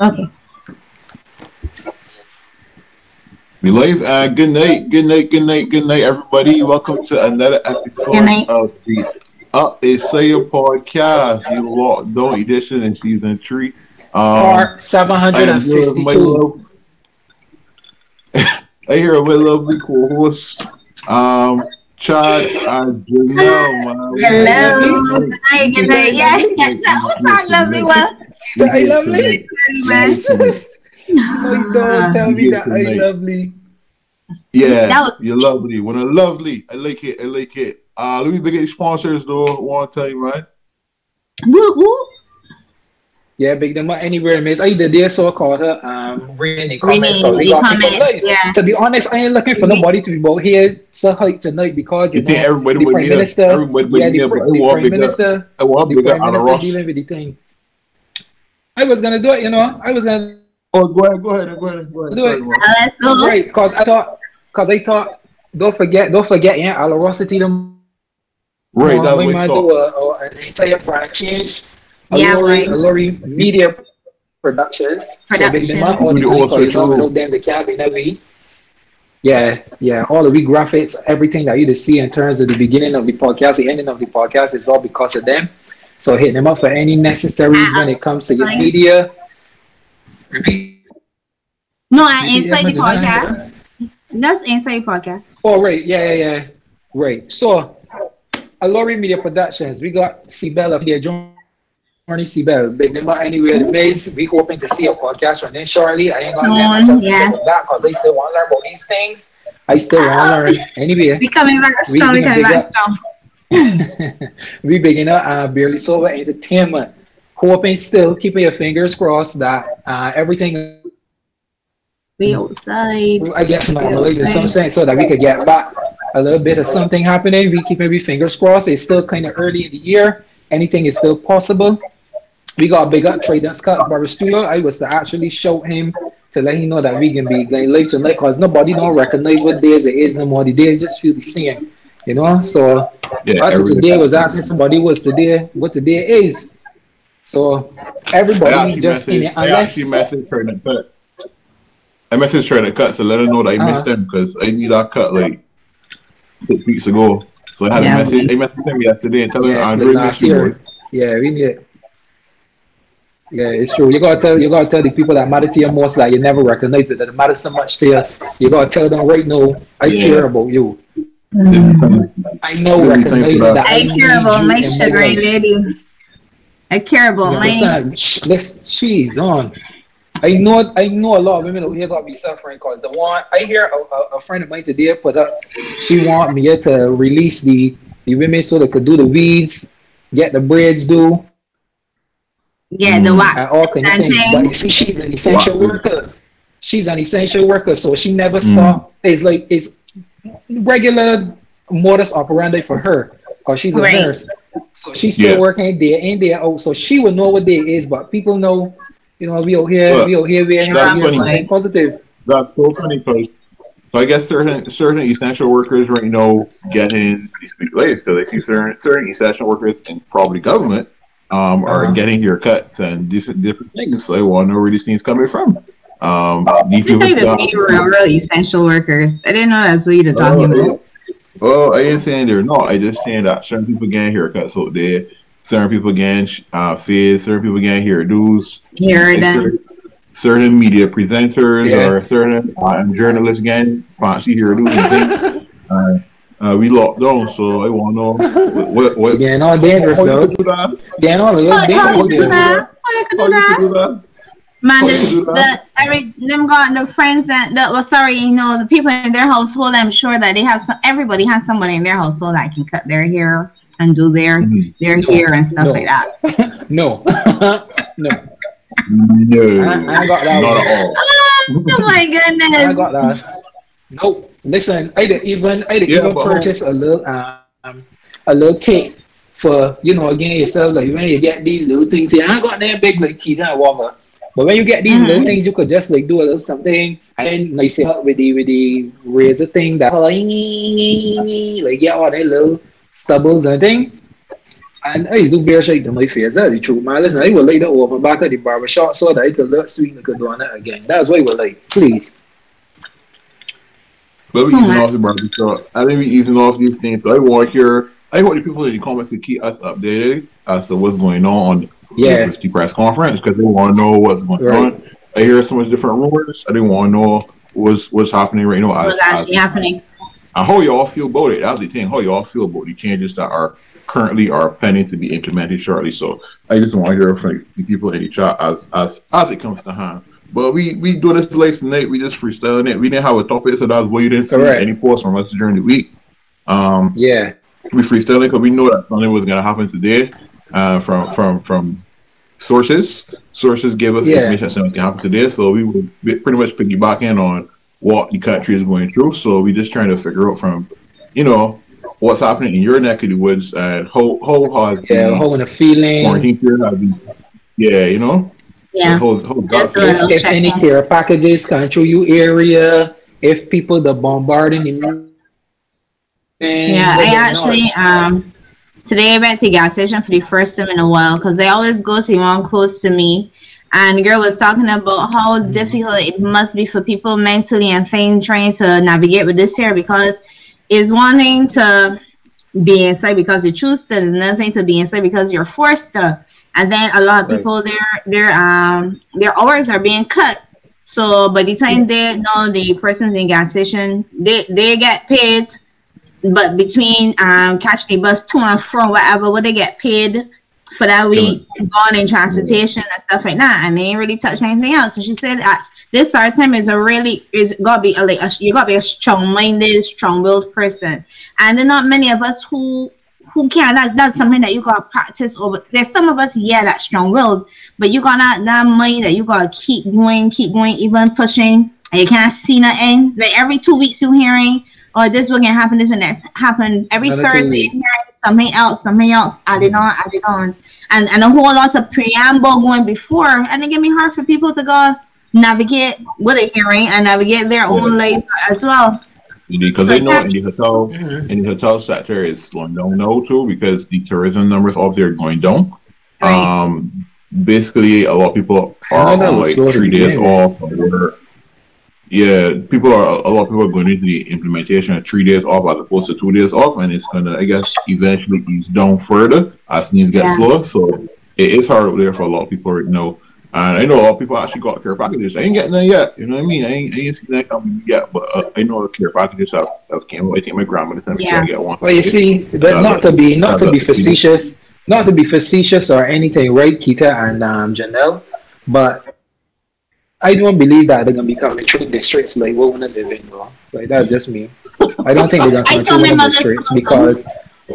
Okay. We live. Uh, good night, good night, good night, good night, everybody. Welcome to another episode of the Up is Sayer podcast, the lockdown edition in season three. Um, Part seven hundred and fifty-two. I hear my lovely co-host, um, Chad and Janelle. Man. Hello. Hi, good night. Yeah, yeah. What's our lovely one? I lovely. No, don't tell me that I lovely. Yeah, was- you're lovely. When I'm lovely, I like it. I like it. Uh, let me begin sponsors though. Want to tell you, man. Woo woo. Yeah, big them up anywhere, miss. I did this so called her um reading comments. Reading comments. Yeah. To be honest, I ain't looking for nobody to be about here so hype tonight because you, you know, everybody the prime minister, everybody yeah, the, the, the prime minister, I want the prime minister dealing with the thing. I was gonna do it, you know. I was gonna. Oh, go ahead, go ahead, go ahead, go ahead. Do it. Let's go. Right, because I thought, because I thought, don't forget, don't forget, yeah, Alarosity them. Right, that's what do a, a, an entire brand change yeah, Alluri, right. Alluri Media Productions. Production. So all the time without them, they can't be never. Yeah, yeah. All the we graphics, everything that you to see in terms of the beginning of the podcast, the ending of the podcast, is all because of them. So hit them up for any necessaries uh, when it comes to your media. No, I inside the podcast. That's inside the podcast. Oh right, yeah, yeah, yeah. Right. So Alluri Media Productions, we got Sibella here Morning, Sibel. Big number anywhere the base. We hoping to see a podcast from then shortly. I ain't gonna Soon, yes. that because I still want to learn about these things. I still want to learn. Anyway, becoming very strong, becoming very strong. we begin up uh, barely sober entertainment. Hoping still keeping your fingers crossed that uh, everything be outside. I guess normally in some sense so that we could get back a little bit of something happening. We keep every fingers crossed. It's still kind of early in the year. Anything is still possible we got a big up Trey Scott Barristulo. I was to actually show him to let him know that we can be like late tonight because nobody don't recognize what days it is no more. The days just feel the same. You know? So yeah, after today was asking somebody what's the day what the day is. So everybody just message, in it unless I message trying to cut. I messaged trying to cut to let her know that I uh-huh. missed him because I need that cut like six weeks ago. So I had yeah, a message. I messaged him yesterday and telling yeah, I'm really here. Yeah, we need yeah, it's true. You gotta tell you gotta tell the people that matter to you most like you never recognize it that it matters so much to you. You gotta tell them right now, I yeah. care about you. Mm-hmm. I know recognize that. I, I care about my sugary lady. I care about my she's on. I know I know a lot of women over here gonna be suffering because the one I hear a, a, a, friend of mine today put up she want me to release the the women so they could do the weeds, get the braids do yeah, the wax. At all kind of things. But you see, she's an essential worker. She's an essential worker, so she never mm. thought it's like it's regular modus operandi for her because she's a right. nurse. So she's still yeah. working day in day out. So she will know what day is, but people know, you know, we out here, well, we out here, we are here, That's funny, positive. That's so funny because so I guess certain certain essential workers right now getting these late because they see certain certain essential workers in probably government um, are uh-huh. getting your cuts and different different things. So I want to know where these things coming from. Um, you say the real, real essential workers. I didn't know that's what you're talking uh, about. Well, I ain't saying they're not. I just saying that certain people getting haircuts out there. Certain people getting uh, feds. Certain people getting hairdos. Here certain, certain media presenters yeah. or certain uh, journalists getting fancy hairdos. uh, uh, we locked down, so I want to know what what. Yeah, no dangerous though. Yeah, no, it's dangerous. How you do that? Man, the, the every them got the friends that that well, sorry, you know, the people in their household. I'm sure that they have some. Everybody has somebody in their household that can cut their hair and do their mm-hmm. their no. hair and stuff no. like that. no, no, no. I, I got that. Not at all. Oh, my goodness! I got that. Nope. Listen, I did even I did yeah, even purchase a little um a little cake for you know again yourself like when you get these little things. See, I ain't got that big like key and whatever. But when you get these mm-hmm. little things, you could just like do a little something and like say with the with the razor thing that like yeah all that little stubbles and thing. En hij zoekt weer shake to my face. That's the truth, man. Listen, I would like to open back at the barbershop so that I could look sweet and could do it again. That's what I would like. Please. But we easing off the barbershop. I think we easing off these things. So I want to hear. I want the people in the comments to keep us updated as to what's going on on Yeah. the press conference because they want to know what's going Right. on. I hear so much different rumors. I didn't want to know what's what's happening right now. As, What's actually as, happening? and how y'all feel about it. That's the thing. How y'all feel about the changes that are currently are planning to be implemented shortly. So I just want to hear from the people in the chat as as as it comes to hand. But we we doing this live tonight. We just freestyling it. We didn't have a topic, so that's why you didn't see Correct. any posts from us during the week. Um, Yeah. we freestyling because we know that something was gonna happen today. Uh, from from from sources. Sources give us Yeah. information that something can happen today, so we would be pretty much piggyback in on what the country is going through. So we're just trying to figure out from, you know, what's happening in your neck of the woods and how how has Yeah. the Holding a feeling. quarantine period has been, yeah, you know, Yeah. how, how That's right. if, if any care packages come through your area, if people the bombarding the Yeah, I actually um today I went to gas station for the first time in a while because I always go to one close to me. And the girl was talking about how difficult it must be for people mentally and things trying to navigate with this here because it's one thing to be inside because you choose to, it's another thing to be inside because you're forced to. And then a lot of Right. people their their um their hours are being cut. So by the time they know the persons in gas station, they they get paid but between um catching the bus to and from whatever what they get paid for that week? gone in transportation and stuff like that and they ain't really touch anything else. So she said this hard time is a really is gotta be a, like a, you gotta be a strong-minded strong-willed person. And there are not many of us who who can that, that's something that you gotta practice over. There's some of us yeah that strong-willed but you got that, that mind that you gotta keep going keep going even pushing. And you can't see nothing. Like every two weeks you're hearing or this will can happen, this will next happen. Every Another Thursday, weeks. you're something else, something else, added on, added on. And and a whole lot of preamble going before. And it can be hard for people to go navigate what they're hearing and navigate their own life as well. because So they know that- in the hotel Mhm. in the hotel sector is slowing down now too because the tourism numbers up there are going down. Right. Um, basically, a lot of people are Canada on was like slow three days off. Or, yeah, people are a lot of people are going into the implementation of three days off as opposed to two days off, and it's gonna, I guess, eventually ease down further as things get Yeah. slower. So it is hard out there for a lot of people right now. And I know a lot of people actually got care packages. I ain't getting that yet. You know what I mean? I ain't, I ain't seen that coming yet, but uh, I know the care packages have, have came. out. I think my grandmother time Yeah. to get one. Well, you see, that not to be not to be facetious, not to be facetious or anything, right, Keita and um, Janelle, but I don't believe that they're gonna be coming through districts like what we're living, bro. Like that's just me. I don't think they're gonna I come through my one of mother the districts because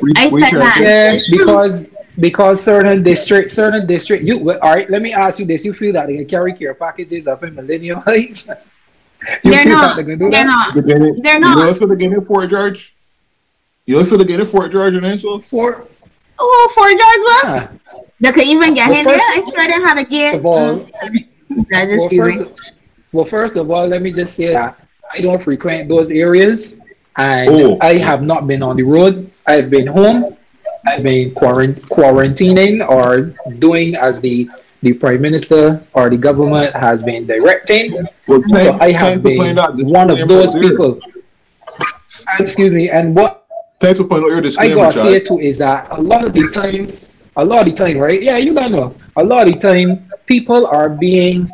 We- I we said can- that. yeah, It's true. because because certain districts, certain district. You well, all right? Let me ask you this: You feel that they can carry care packages up in Millennium Heights? You They're feel not. that they can do They're that? not. They're getting, They're You not. know, so they're getting Fort George. You know, so they're getting Fort George and Ansel. For Oh, four jars, what? yeah. They could even get Well, in there. I sure they have a get. Of all- sorry. That's Well, first, well, first of all, let me just say that I don't frequent those areas, and Oh. I have not been on the road. I've been home. I've been quarant- quarantining or doing as the the prime minister or the government has been directing. Well, So I have thanks for pointing been one of those there. people. Excuse me. And what Thanks for pointing out your disclaimer. I disclaimer, gotta say too is that a lot of the time, a lot of the time, right? Yeah, you don't know. A lot of the time, people are being,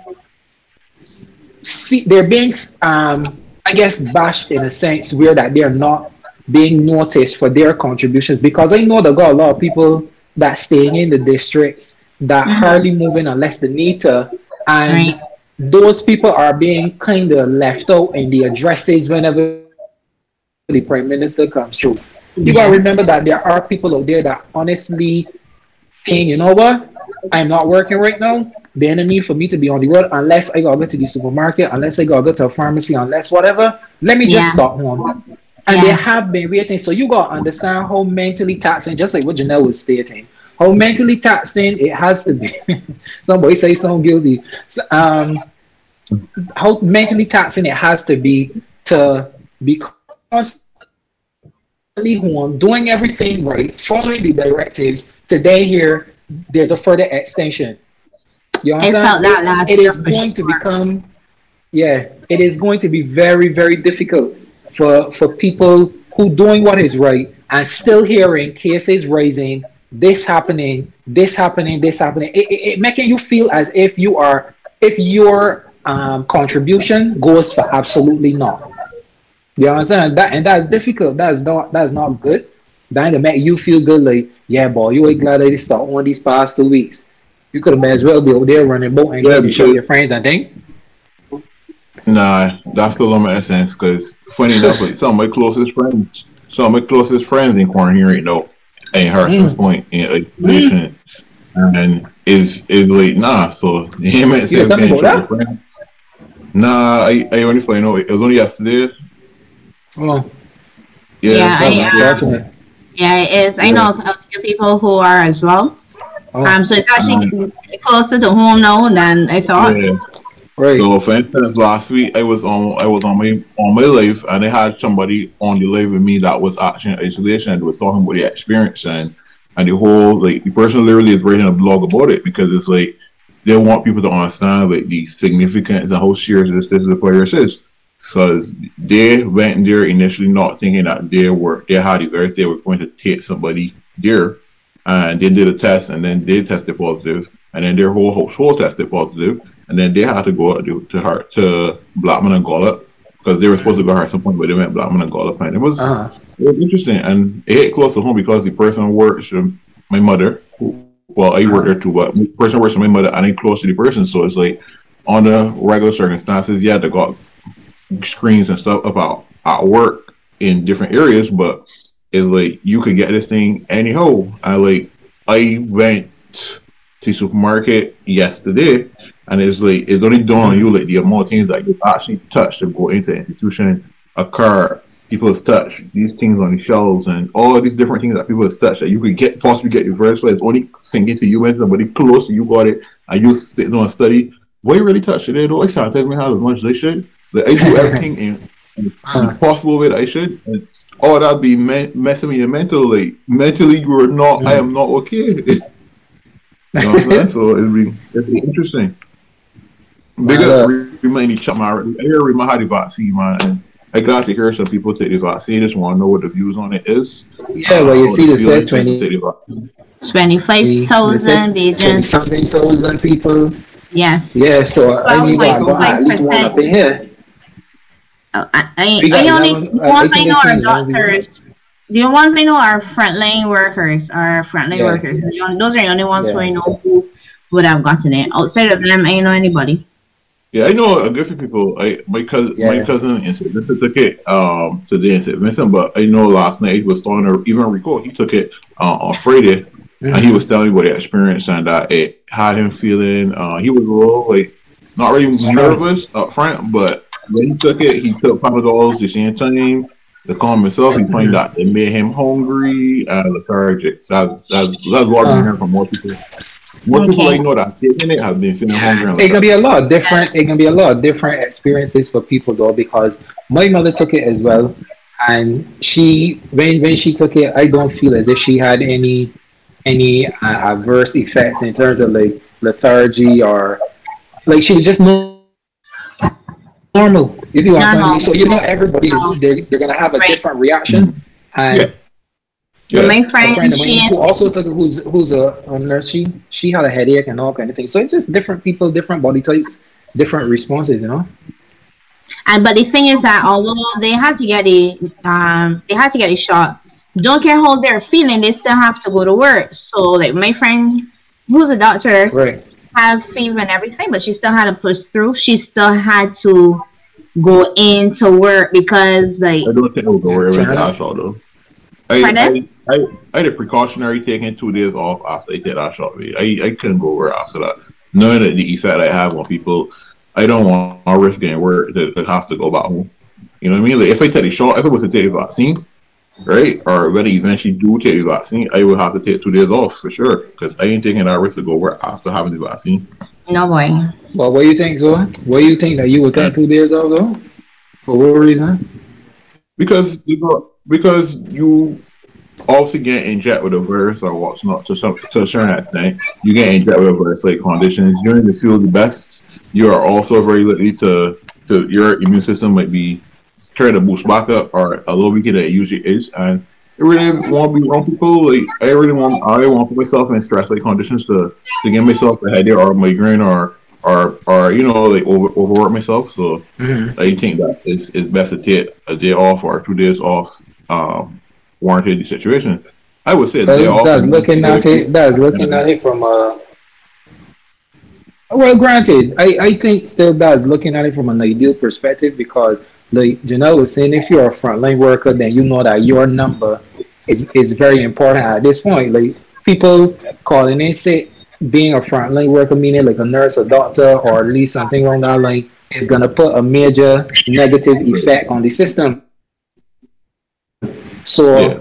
they're being, um, I guess, bashed in a sense where that they're not being noticed for their contributions. Because I know there got a lot of people that staying in the districts that Mhm. hardly moving unless they need to, and Right. those people are being kind of left out in the addresses whenever the prime minister comes through. You gotta remember that there are people out there that honestly saying, you know what, I'm not working right now. The enemy for me to be on the road unless I gotta go to the supermarket, unless I gotta go to a pharmacy, unless whatever. Let me just Yeah. stop home. And Yeah. they have been waiting. So you gotta understand how mentally taxing, just like what Janelle was stating, how mentally taxing it has to be. Somebody say something guilty. Um, how mentally taxing it has to be to be constantly home, doing everything right, following the directives today here, there's a further extension. You understand? It, that it is going to become, yeah, it is going to be very, very difficult for for people who doing what is right and still hearing cases rising, this happening, this happening, this happening. It, it, it making you feel as if you are, if your um, contribution goes for absolutely not. You understand that, and that's difficult. That's not that's not good. That to make you feel good. Like, yeah, boy, you ain't glad they start one of these past two weeks. You could have may as well be over there running boat and yeah, show your friends. I think. Nah, that's the limit in sense. Because funny enough, like some of my closest friends, some of my closest friends in quarantine right now, in Harrison's mm. Point in like mm. and is is like nah. So him and says getting Nah, I I only find out it was only yesterday. Oh. Yeah, yeah, I, um, yeah, it is. I know a few people who are as well. Oh. Um, so it's actually um, closer to home now than I thought. Yeah. Right. So for instance, last week I was on I was on my on my live and I had somebody on the live with me that was actually in isolation and was talking about the experience and and the whole like the person literally is writing a blog about it because it's like they want people to understand like the significance and how serious this, this is the virus is because they went there initially not thinking that they were they had the virus, they were going to take somebody there, and they did a test, and then they tested positive, and then their whole household tested positive, and then they had to go to to her to Blackman and Gollop because they were supposed to go her some point, but they went Blackman and Gollop, and it was, uh-huh. it was interesting, and it hit close to home because the person works with my mother. Who, well, I work there too, but the person works with my mother, and I close to the person, so it's like on the regular circumstances, yeah, they got screens and stuff about at work in different areas, but it's like you could get this thing anyhow. I like I went to supermarket yesterday and it's like it's only dawn on you like the amount of things that you actually touch to go into an institution, a car, people have touched these things on the shelves and all these different things that people have touched that you could get possibly get the first. It's only sinking to you and somebody close to you got it and you sitting on a study. Why you really touch it? They don't like sanitize hands as much as they should. Like I do everything in, in uh, possible way that I should. And all that be me- messing with your mental. Mentally, you are not. I am not okay. you know what I'm so it'll be it'll be interesting. Big up, remind each other. I hear remind how the vaccine, man. And I got to hear some people take the vaccine. Just want to know what the views on it is. Yeah, well, you see, they said 20, 25,000 vegans. Something thousand people. Yes. Yeah, so I need to go at least one up in here. Oh, I, I, I only the ones I know are doctors. The ones I know are frontline workers. Are frontline yeah. workers. Those are the only ones yeah. who I know who would have gotten it. Outside of them, I know anybody. Yeah, I know a good few people. I my cousin, yeah. my cousin in St. Vincent took it um today in St. Vincent, but I know last night he was starting to even recall he took it uh, on Friday, mm-hmm. and he was telling me what he experienced and that it had him feeling. Uh, he was a little like not really nervous up front, but when he took it, he took Panadols the same time to calm himself. He found out it made him hungry and lethargic. That's that's that's what I'm hearing from more people. More people I know that taking it have been feeling hungry. It's gonna be a lot of different. It can be a lot of different experiences for people though, because my mother took it as well, and she when when she took it, I don't feel as if she had any any uh, adverse effects in terms of like lethargy or like she was just normal. If you want so you know everybody is they're, they're gonna have a right. different reaction. And yeah. Yeah. My friend, friend she who also took it, who's who's a, a, nurse, she she had a headache and all kind of things. So it's just different people, different body types, different responses, you know. And but the thing is that although they had to get a um they had to get a shot, don't care how they're feeling, they still have to go to work. So like my friend who's a doctor, right have fever and everything, but she still had to push through. She still had to go into work because like I don't think I would go work with that shot though. I, I, I, I had a precautionary taking two days off after I take that shot. I, I couldn't go work after that. Knowing that the effect I have on people, I don't want to risk getting work to, to have to go back home. You know what I mean? Like if I take a shot, if it was to take a vaccine, right? Or when I eventually do take the vaccine, I will have to take two days off for sure because I ain't taking that risk to go work after having the vaccine. No way. Well, what do you think, Zoe? What do you think that you would take two days off though? For what reason? Because you know, because you obviously get injected with a virus or what's not to some to a certain extent. You get injected with a virus like conditions. You're in the field the best. You are also very likely to to your immune system might be trying to boost back up or a little weaker than it usually is. And I really want to be wrong people. Like I really want I want to put myself in stress like conditions to to give myself a headache or migraine or or or you know like over, overwork myself. So mm-hmm. I think that it's, it's best to take a day off or two days off, um, warranted the situation. I would say day off. That's looking at it. That's looking at it from a. Well, granted, I, I think still that's looking at it from an ideal perspective because, like Janelle was saying, if you're a frontline worker, then you know that your number is, is very important at this point. Like people calling in sick being a frontline worker, meaning like a nurse, a doctor, or at least something along that line, is going to put a major negative effect on the system. So yeah.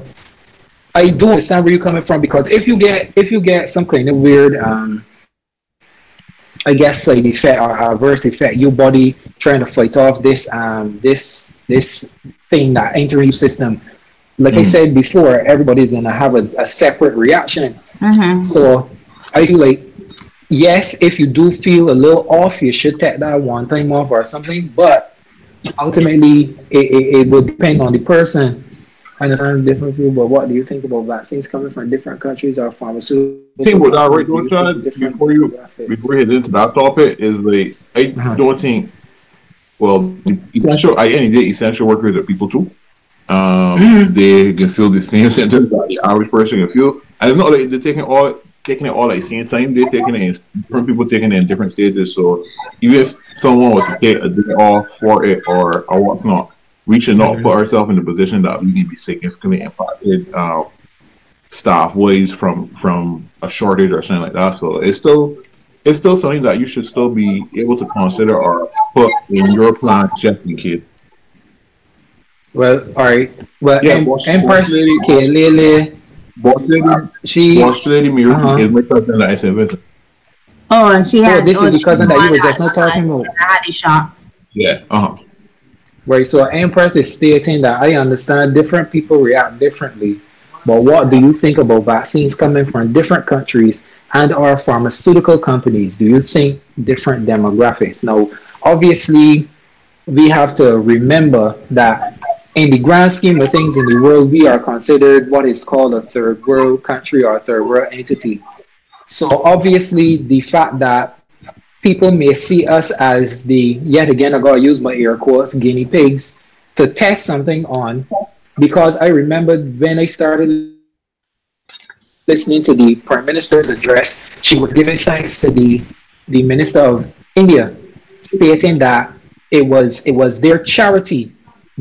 I do understand where you're coming from because if you get if you get some kind of weird um I guess like effect or adverse effect, your body trying to fight off this um this this thing that entering your system. Like mm. I said before, everybody's gonna have a, a separate reaction. Mm-hmm. So I feel like yes, if you do feel a little off, you should take that one time off or something. But ultimately, it, it, it will depend on the person. I understand different people, but what do you think about vaccines coming from different countries or pharmaceuticals? think what I right though, Chad, before you before you head into that topic is like I uh-huh. don't think well essential I any day essential workers are people too. Um, mm-hmm. they can feel the same symptoms that the average person can feel. And it's not like they're taking all taking it all at the same time. They're taking it in, different people taking it in different stages. So even if someone was to take a day off for it or or what's not, we should not mm-hmm. put ourselves in the position that we can be significantly impacted uh, staff wise from from a shortage or something like that. So it's still it's still something that you should still be able to consider or put in your plan just in case. Well, all right. Well, yeah, Empress Kelele Boss lady, she boss lady Miri uh-huh. is my cousin that I said with. Oh, and she had. Oh, this oh, is the cousin that you were just not talking about. I Had shop. Yeah. Uh huh. Right. So Empress is stating that I understand different people react differently, but what do you think about vaccines coming from different countries and our pharmaceutical companies? Do you think different demographics? Now, obviously, we have to remember that in the grand scheme of things in the world, we are considered what is called a third world country or third world entity. So obviously, the fact that people may see us as the yet again, I gotta use my air quotes, guinea pigs to test something on, because I remember when I started listening to the prime minister's address, she was giving thanks to the the minister of India, stating that it was it was their charity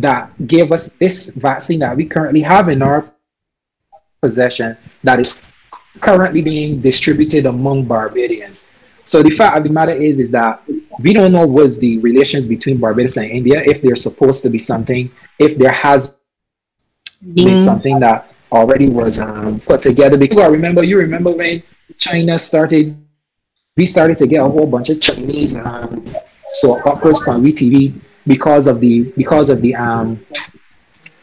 that gave us this vaccine that we currently have in our possession that is currently being distributed among Barbadians. So the fact of the matter is, is that we don't know what's the relations between Barbados and India, if there's supposed to be something, if there has been mm. something that already was um, put together. Because I remember, you remember when China started, we started to get a whole bunch of Chinese um, so upwards from WeTV because of the because of the um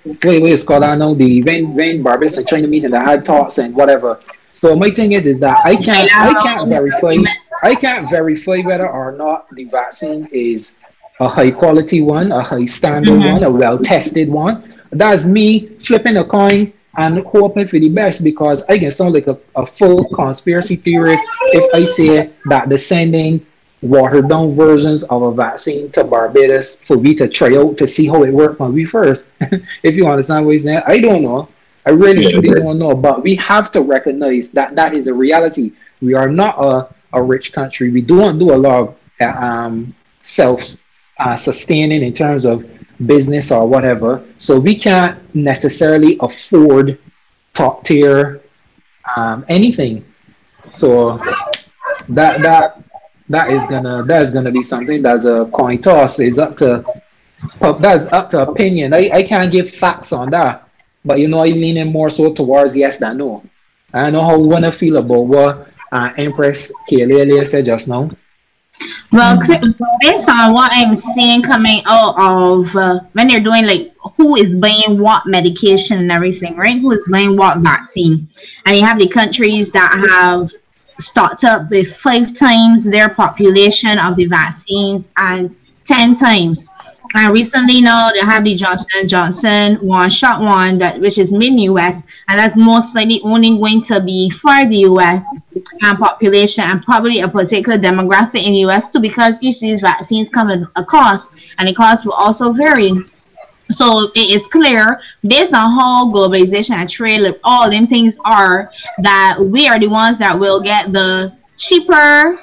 wait wait it's called I know the when when Barbados and China meet and the had talks and whatever. So my thing is is that I can't I can't verify I can't verify whether or not the vaccine is a high quality one, a high standard mm-hmm. one, a well tested one. That's me flipping a coin and hoping for the best because I can sound like a, a full conspiracy theorist if I say that the sending watered down versions of a vaccine to Barbados for we to try out to see how it worked on we first. if you understand what he's saying, I don't know. I really, yeah, don't know. But we have to recognize that that is a reality. We are not a, a rich country. We don't do a lot of um, self uh, sustaining in terms of business or whatever. So we can't necessarily afford top tier um, anything. So that that that is gonna that is gonna be something that's a coin toss. It's up to that's up to opinion. I, I can't give facts on that, but you know I'm leaning more so towards yes than no. I know how we wanna feel about what uh, Empress Kelele said just now. Well, based on what I'm seeing coming out of uh, when they're doing like who is buying what medication and everything, right? Who is buying what vaccine. And you have the countries that have stocked up with five times their population of the vaccines and 10 times. And recently now they have the Johnson Johnson one shot one that which is mid US and that's most likely only going to be for the US and population and probably a particular demographic in the US too because each of these vaccines come at a cost and the cost will also vary. So it is clear based on how globalization and trade all them things are that we are the ones that will get the cheaper,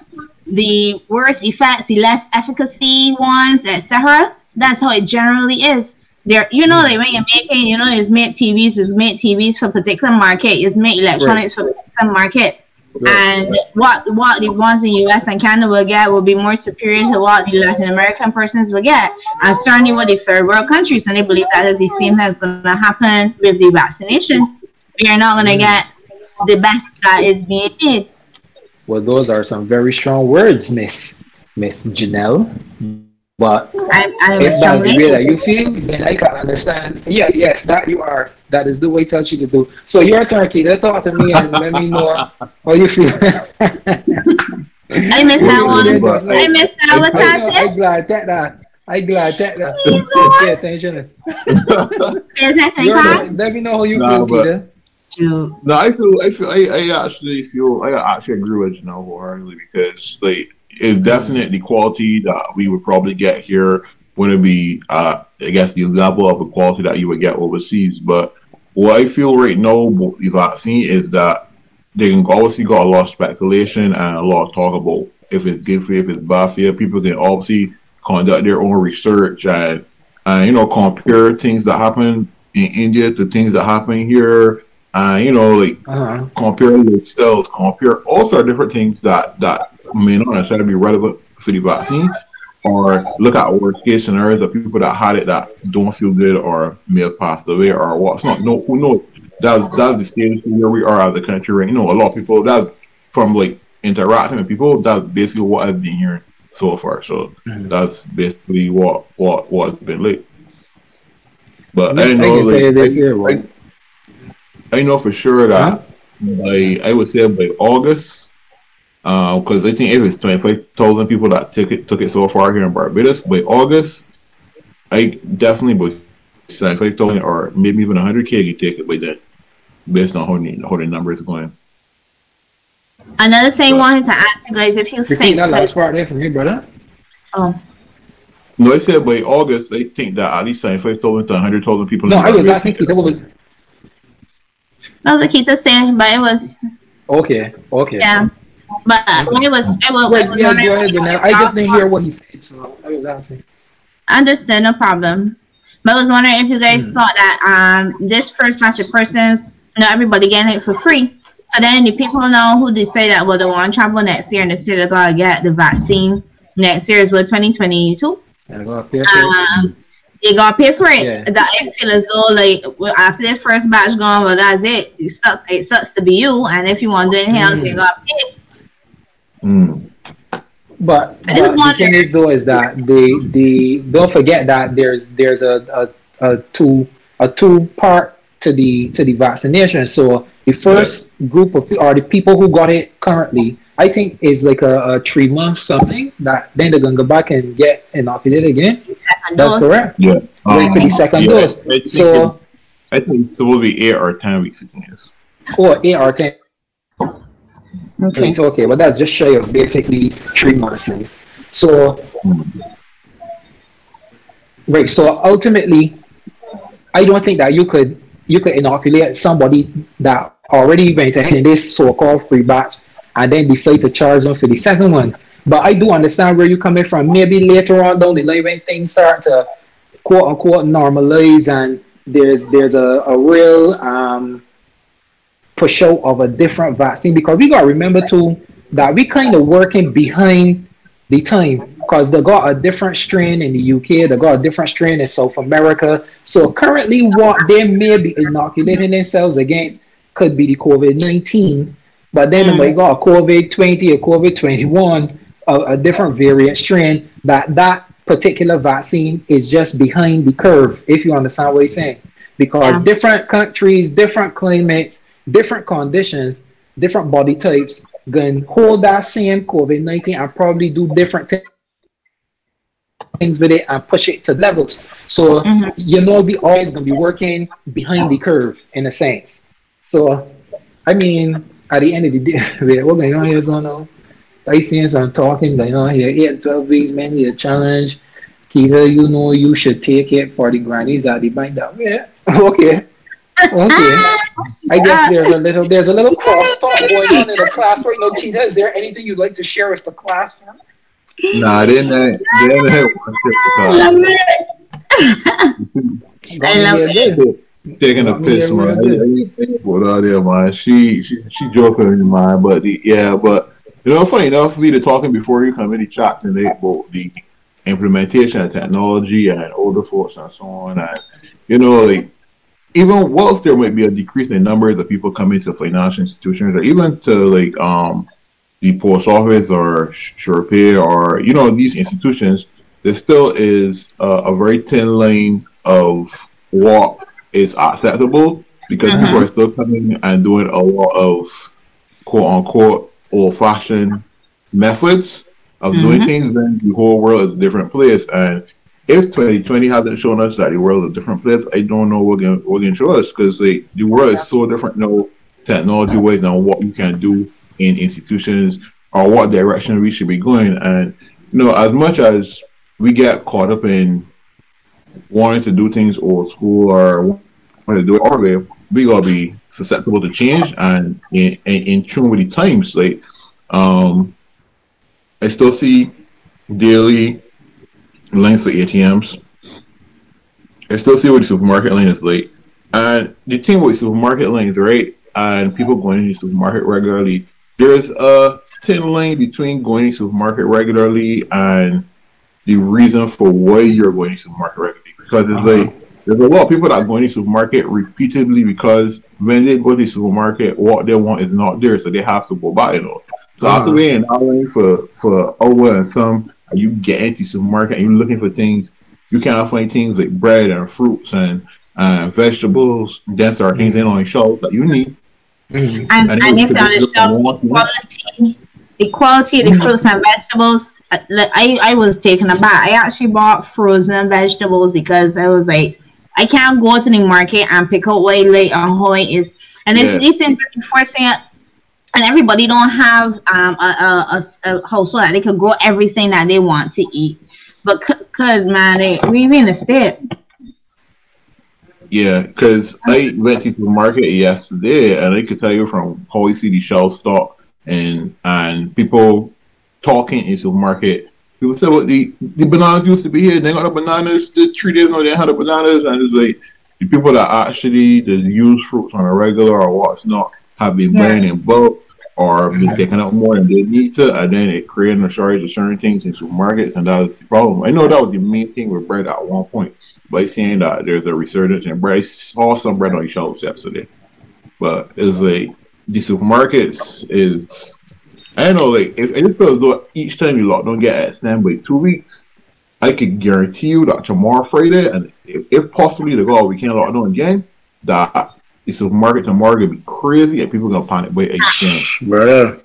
the worse effects, the less efficacy ones, etc. That's how it generally is. There, you know, like when you're making, you know, it's made TVs, it's made TVs for particular market, it's made electronics right. for particular market. And what what the ones in US and Canada will get will be more superior to what the Latin American persons will get. And certainly what the third world countries and they believe that is the same that's gonna happen with the vaccination. We are not gonna mm. get the best that is being made. Well those are some very strong words, Miss Miss Janelle. But I, I if that's the way that you feel, then I can understand. Yeah, yes, that you are. That is the way touch you to do. So your turkey, they talk to me and let me know how you feel. I missed that one. I missed that one. I, I glad that that. I glad that uh, that. Pay attention. Pay attention, Let me know how you nah, feel, Peter. No, I feel, I feel, I, I actually feel, I actually agree with Janelle wholeheartedly because, like, is definitely quality that we would probably get here wouldn't be, uh, I guess, the level of the quality that you would get overseas. But what I feel right now the vaccine is that they can obviously got a lot of speculation and a lot of talk about if it's good for you, if it's bad for you. People can obviously conduct their own research and, and you know, compare things that happen in India to things that happen here. And, you know, like uh-huh. compare with compare all sorts of different things that, that may not necessarily be relevant for the vaccine, or look at worst case scenarios of people that had it that don't feel good or may have passed away or what's not. No, who knows? That's that's the status where we are as a country right. You know, a lot of people that's from like interacting with people. That's basically what I've been hearing so far. So mm-hmm. that's basically what what what's been like. But I, I know, like, I, year, I, I, know for sure that huh? by I would say by August because uh, I think if it's 25,000 people that took it took it so far here in Barbados by August, I definitely would 75,000 or maybe even 100k you take it by then, based on how the, how the number is going. Another thing, I wanted to ask you guys if you think that last part there from me, brother. Oh. No, I said by August, I think that at least 75,000 to 100,000 people. No, I was asking Keita. What was? That was Keita saying, but it was. Okay. Okay. Yeah. But when it was, it was, Wait, yeah, go ahead, I just didn't hear what he said, so I was asking. Understand, no problem. But I was wondering if you guys mm. thought that um this first batch of persons, you know, everybody getting it for free. So then the people know who they say that well the one to travel next year and they say they're gonna get the vaccine next year is what 2022. Um, you gotta pay for it. Yeah. That I feel as though like after the first batch gone, well that's it. It sucks. It sucks to be you, and if you want to do anything mm. else, you gotta pay. Mm. But, but the thing is though is that the the don't forget that there's there's a, a, a two a two part to the to the vaccination. So the first group of are the people who got it currently. I think is like a, a three month something that then they're gonna go back and get inoculated again. Second That's dose. correct. Yeah. Wait um, for the second yeah, dose. I so I think it will be eight or ten weeks. Or eight or ten Okay. It's okay, but that's just shy of basically three months now. So, right. So ultimately, I don't think that you could you could inoculate somebody that already went ahead in this so-called free batch and then decide to charge them for the second one. But I do understand where you're coming from. Maybe later on down the line when things start to quote unquote normalize and there's there's a, a real um, push out of a different vaccine because we gotta remember too that we kind of working behind the time because they got a different strain in the UK, they got a different strain in South America. So currently, what they may be inoculating themselves against could be the COVID nineteen, but then mm. they got a COVID twenty or COVID twenty one, a, a different variant strain that that particular vaccine is just behind the curve, if you understand what he's saying. Because yeah. different countries, different climates, different conditions, different body types can hold that same COVID 19 and probably do different things with it and push it to levels. So, mm-hmm. you know, we always going to be working behind the curve in a sense. So, I mean, at the end of the day, we're going on here, so now. I see some talking going on here. 8 12 weeks, man, a challenge. Keita, you know you should take it for the grannies at the bank that way. Okay. Okay. I guess uh, there's a little there's a little cross talk going on in the class right now. Keita, is there anything you'd like to share with the class? Nah, I didn't. Uh, I didn't have one I love it. I love it. Taking a piss, man. What out there, man? She she she joking in mind, but the, yeah, but you know, funny enough, we were talking before you come in the chat and they about the implementation of technology and older folks and so on, and you know, like even whilst there might be a decrease in numbers of people coming to financial institutions or even to like um the post office or SurePay or you know these institutions, there still is a, a very thin line of what is acceptable because people mm-hmm. are still coming and doing a lot of quote unquote old fashioned methods of mm-hmm. doing things. Then the whole world is a different place and if 2020 hasn't shown us that the world is a different place, I don't know what going what can show us because like, the world is so different now, technology wise, and what you can do in institutions or what direction we should be going. And you know, as much as we get caught up in wanting to do things old school or wanting to do it our way, we gotta be susceptible to change and in, in, in tune with the times. Like, um, I still see daily lines for ATMs. I still see what the supermarket line is like. And the thing with supermarket lanes, right? And people going to the supermarket regularly, there's a thin line between going to supermarket regularly and the reason for why you're going to supermarket regularly. Because it's uh-huh. like there's a lot of people that are going to supermarket repeatedly because when they go to the supermarket, what they want is not there, so they have to go buy it. All. So uh-huh. after waiting hour for for hour and some you get into supermarket and you're looking for things, you can't find things like bread and fruits and uh, vegetables. That's are things in on shelves that you need. Mm-hmm. And, and, and if on the shelf, the quality, the quality of the mm-hmm. fruits and vegetables, uh, I, I was taken aback. I actually bought frozen vegetables because I was like, I can't go to the market and pick out what late on how it is. And it's yeah. decent before saying and everybody don't have um, a, a, a, household that they could grow everything that they want to eat. But could, could man, they, we in a state. Yeah, because I went to the market yesterday, and I could tell you from how we see the shelf stock and and people talking in the market. People say, "Well, the, the bananas used to be here. They got the bananas. The three days ago, they had the bananas." And it's like the people that actually the use fruits on a regular or what's not have been yeah. buying in bulk or been taking up more than they need to, and then it creating a shortage of certain things in supermarkets, and that was the problem. I know that was the main thing with bread at one point, but seeing that there's a resurgence in bread. I saw some bread on the shelves yesterday, but it's like the supermarkets is. I know, like if I just feel though each time you lock don't get extended by two weeks, I could guarantee you that tomorrow Friday, and if, if possibly the go we can't lock down again, that the supermarket tomorrow gonna be crazy and people gonna panic wait again. Bro,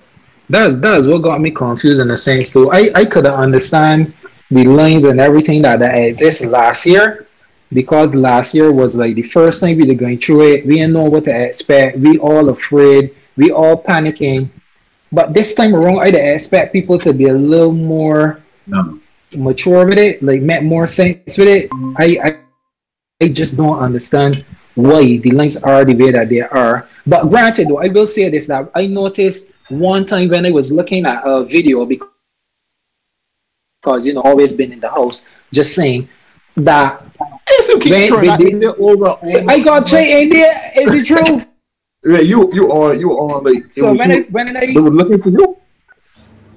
that's that's what got me confused in the sense too. I I couldn't understand the lines and everything that that exists last year because last year was like the first time we were going through it. We didn't know what to expect. We all afraid. We all panicking. But this time around, I expect people to be a little more no. mature with it, like make more sense with it. I, I I just don't understand why the lines are the way that they are. But granted, though, I will say this that I noticed one time when I was looking at a video because you know always been in the house, just saying that when, when over, I got Jay in there. Is it true? Yeah, you you are you are like so when I when I they were looking for you.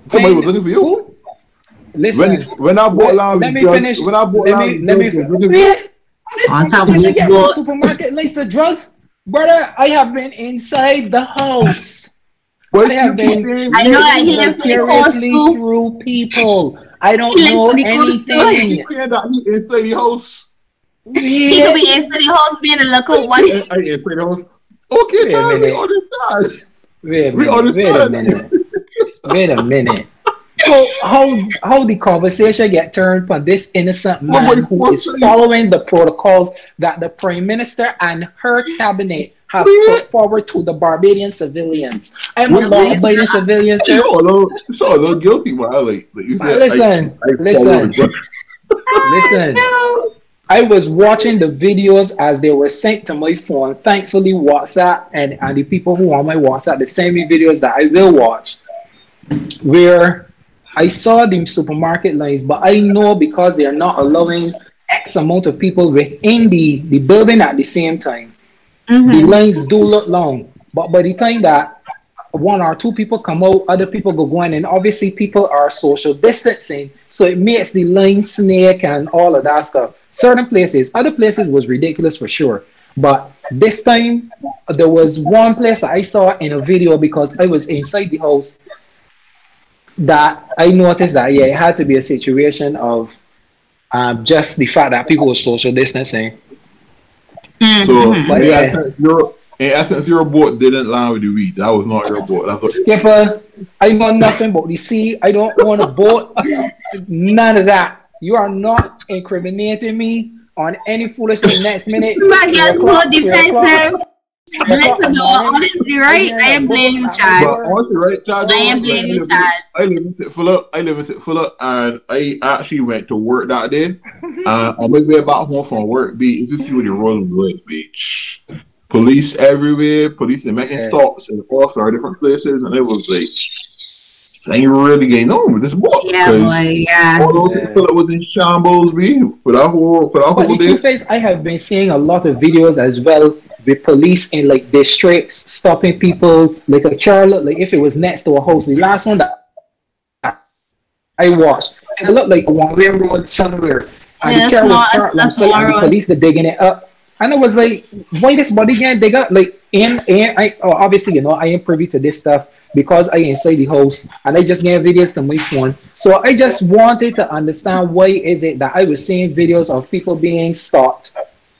Somebody was looking for you. Listen, when, when I bought let, let me finish. When I bought let me, let me, finish. On top of this, go supermarket and lace the drugs, brother. I have been inside the house. I have been I know that he lives curiously through people. I don't know anything. He said that he inside the house. Yeah. He could be inside the house being a local one. I inside the house. Okay, wait a minute. we understand. Wait a minute. Wait a minute. wait a minute. So how how the conversation get turned from this innocent man who is following the protocols that the prime minister and her cabinet have put forward to the Barbadian civilians. I'm a law-abiding civilian. You so a little guilty, but like, like you said, listen, I, I listen, listen. I was watching the videos as they were sent to my phone. Thankfully, WhatsApp and, and the people who on my WhatsApp, they send me videos that I will watch where I saw the supermarket lines, but I know because they are not allowing X amount of people within the, the building at the same time, mm-hmm. the lines do look long. But by the time that one or two people come out, other people go going, and obviously people are social distancing, so it makes the line snake and all of that stuff. Certain places, other places was ridiculous for sure. But this time, there was one place I saw in a video because I was inside the house that I noticed that yeah, it had to be a situation of um, just the fact that people were social distancing. Mm-hmm. So, but yeah, essence, your, in essence, your boat didn't land with the weed. That was not your boat. That's what Skipper, I know nothing but the sea. I don't want a boat. None of that. You are not incriminating me on any foolish thing next minute. My God, so defensive. Listen, no, honestly, right? I am blaming child. honestly, right, child. I am blaming child. I live in Fuller. I live in Fuller, and I actually went to work that day. uh, on my way back home from work, be if you see what you're rolling with, beach, police everywhere, police in making yeah. stops and all sorts of different places, and it was like. Ain't really getting on with this boy. Yeah, boy, yeah. All those yeah. people that was in shambles, be for that whole, for that but whole the day. Two-Face, I have been seeing a lot of videos as well with police in like districts stopping people like a Charlotte like if it was next to a house the last one that I watched and it looked like a one-way road somewhere. And yeah, the car was parked on site and the police are digging it up. And it was like why this body can't dig up? Like and and I oh, obviously you know I am privy to this stuff because I inside the house and I just get videos to my phone. So I just wanted to understand why is it that I was seeing videos of people being stopped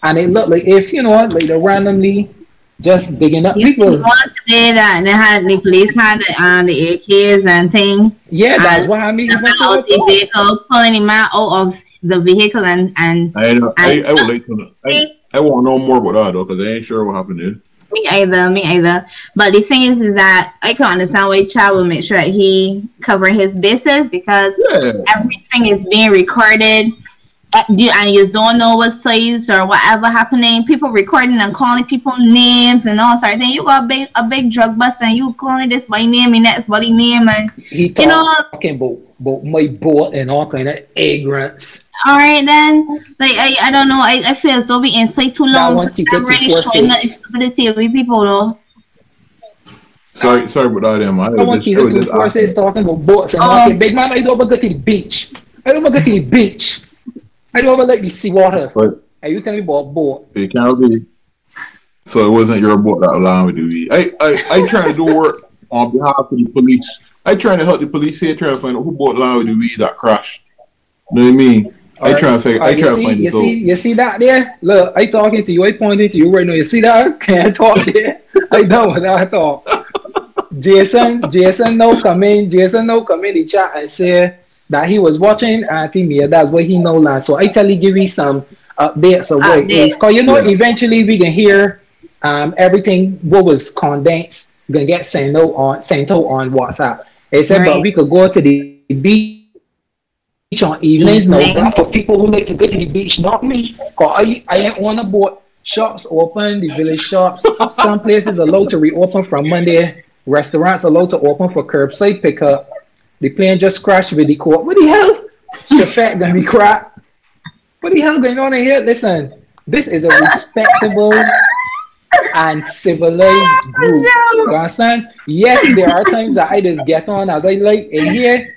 and it looked like if you know what, like they randomly just digging up you people. Once they that they had the police had um, the AKs and thing. Yeah, that's what I mean. Out the vehicle, pulling him out of the vehicle and and. I know. And, I, I would like to know. I, I won't know more about that though, because I ain't sure what happened dude. Me either, me either. But the thing is, is that I can understand why Chad will make sure that he cover his bases because yeah. everything is being recorded and you don't know what size or whatever happening. People recording and calling people names and all sorts of things. You got a big a big drug bust and you calling this by name and that's body name and he you know talking about, about my boat and all kind of ignorance. All right then, like I, I don't know. I, I feel as though we inside too long. I'm really showing the stupidity of people though. Sorry, sorry about that, Emma. I, I want you to force talking about boats and um, big man. I don't want to go to the beach. I don't want to go to the beach. I don't like the see water. But Are you telling me about boat? It can't be. So it wasn't your boat that allowed me to be. I, I, I trying to do work on behalf of the police. I trying to help the police here, trying to find out who bought allowed me to be that crash. You know what I mean? I try to figure. I try to find you see, you see that there? Look, I talking to you. I pointing to you right now. You see that? Can't talk there. I know what I to talk. Jason, Jason, no come in. Jason, no come in the chat and say that he was watching Auntie Mia. That's what he know now. So I tell you, give me some updates of what is. Cause you know, yeah. eventually we can hear um, everything what was condensed gonna get sent out on sent out on WhatsApp. They said, right. but we could go to the beach on evenings. No, that's for people who like to go to the beach, not me. Cause I I ain't on a boat. Shops open, the village shops. Some places allowed to reopen from Monday. Restaurants allowed to open for curbside pickup. The plane just crashed with the court. What the hell? Shafat gonna be crap. What the hell going on in here? Listen, this is a respectable and civilized group. You understand? Yes, there are times that I just get on as I like in here.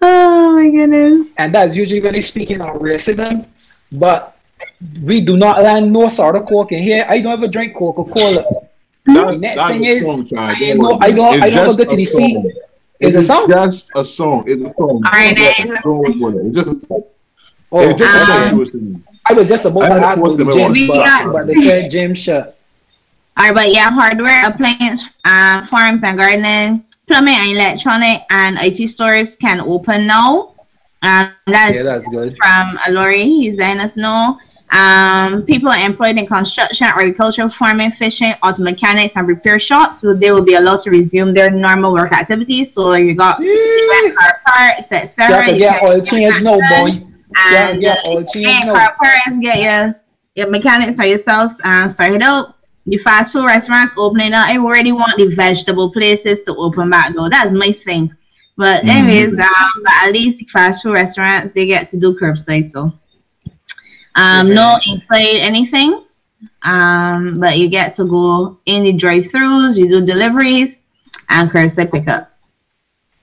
Oh my goodness. And that's usually when they speaking on racism. But we do not land no sort of coke in here. I don't ever drink Coca-Cola. The next thing is, I, know, I don't, I don't go to the sea. It's a song. Just a song. It's a song. All right, Yeah, it's a song. It's just a song. Oh, It's just a song um, to listen to. I was just about to ask post the them in gym, but, but they said gym shut. All right, but yeah, hardware, appliance, uh, farms and gardening, plumbing and electronic, and IT stores can open now. Um, that's, Yeah, that's good. from Alori. He's letting us know. Um, people employed in construction, agriculture, farming, fishing, auto mechanics, and repair shops, so they will be allowed to resume their normal work activities. So you got Yeah. car parts, etc. have to You get oil change no boy. You have to and get oil change and car parts, get your your mechanics or yourselves um, started out. The fast food restaurants opening up. I already want the vegetable places to open back though. That's my thing. But Mhm. anyways, um, but at least the fast food restaurants they get to do curbside. So um, no employee anything. Um, but you get to go in the drive-throughs. You do deliveries and curbside pickup.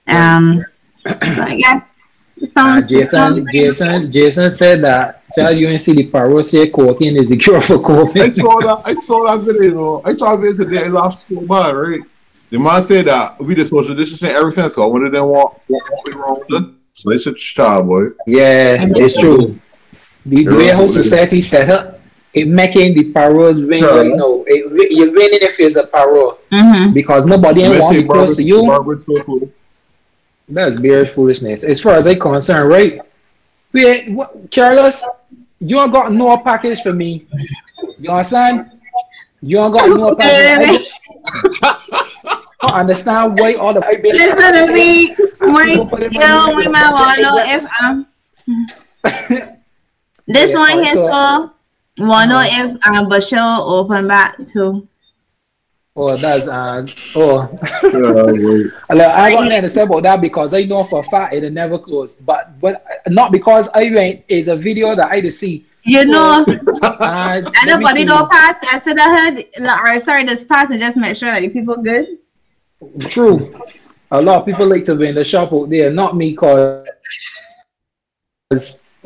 Um, so I guess. it Uh, sounds- sounds Jason, pretty Jason, Jason said that tell see the parole say cocaine is the cure for COVID. I saw that. I saw that video. I saw a video today. I lost school by right. The man said that we did social distancing ever since. So one of them want what what we wrong. So they said child boy. Yeah, it's true. The, the way how society set up, it making the paroles ring Sure. right now. It, wi- you're winning if it's a parole Mhm. because nobody ain't want to be close to you. Barbara. That's bare foolishness. As far as I'm concerned, right? Wait, what, Carlos, you ain't got no package for me. You understand? You ain't got no package. I don't understand why all the Listen to me. Wait, yo, we might want to know if um this Yeah, one here so- so want to know if um Bashir open back too. Oh, that's uh oh. Yeah, wait. Like, I don't understand about that because I know for a fact it'll never close. But but not because I went is a video that I just see. You know, Uh, let me anybody see. don't pass. I said I heard. like, Or sorry, this pass and just make sure that the people good. True. A lot of people like to be in the shop out there, not me, cause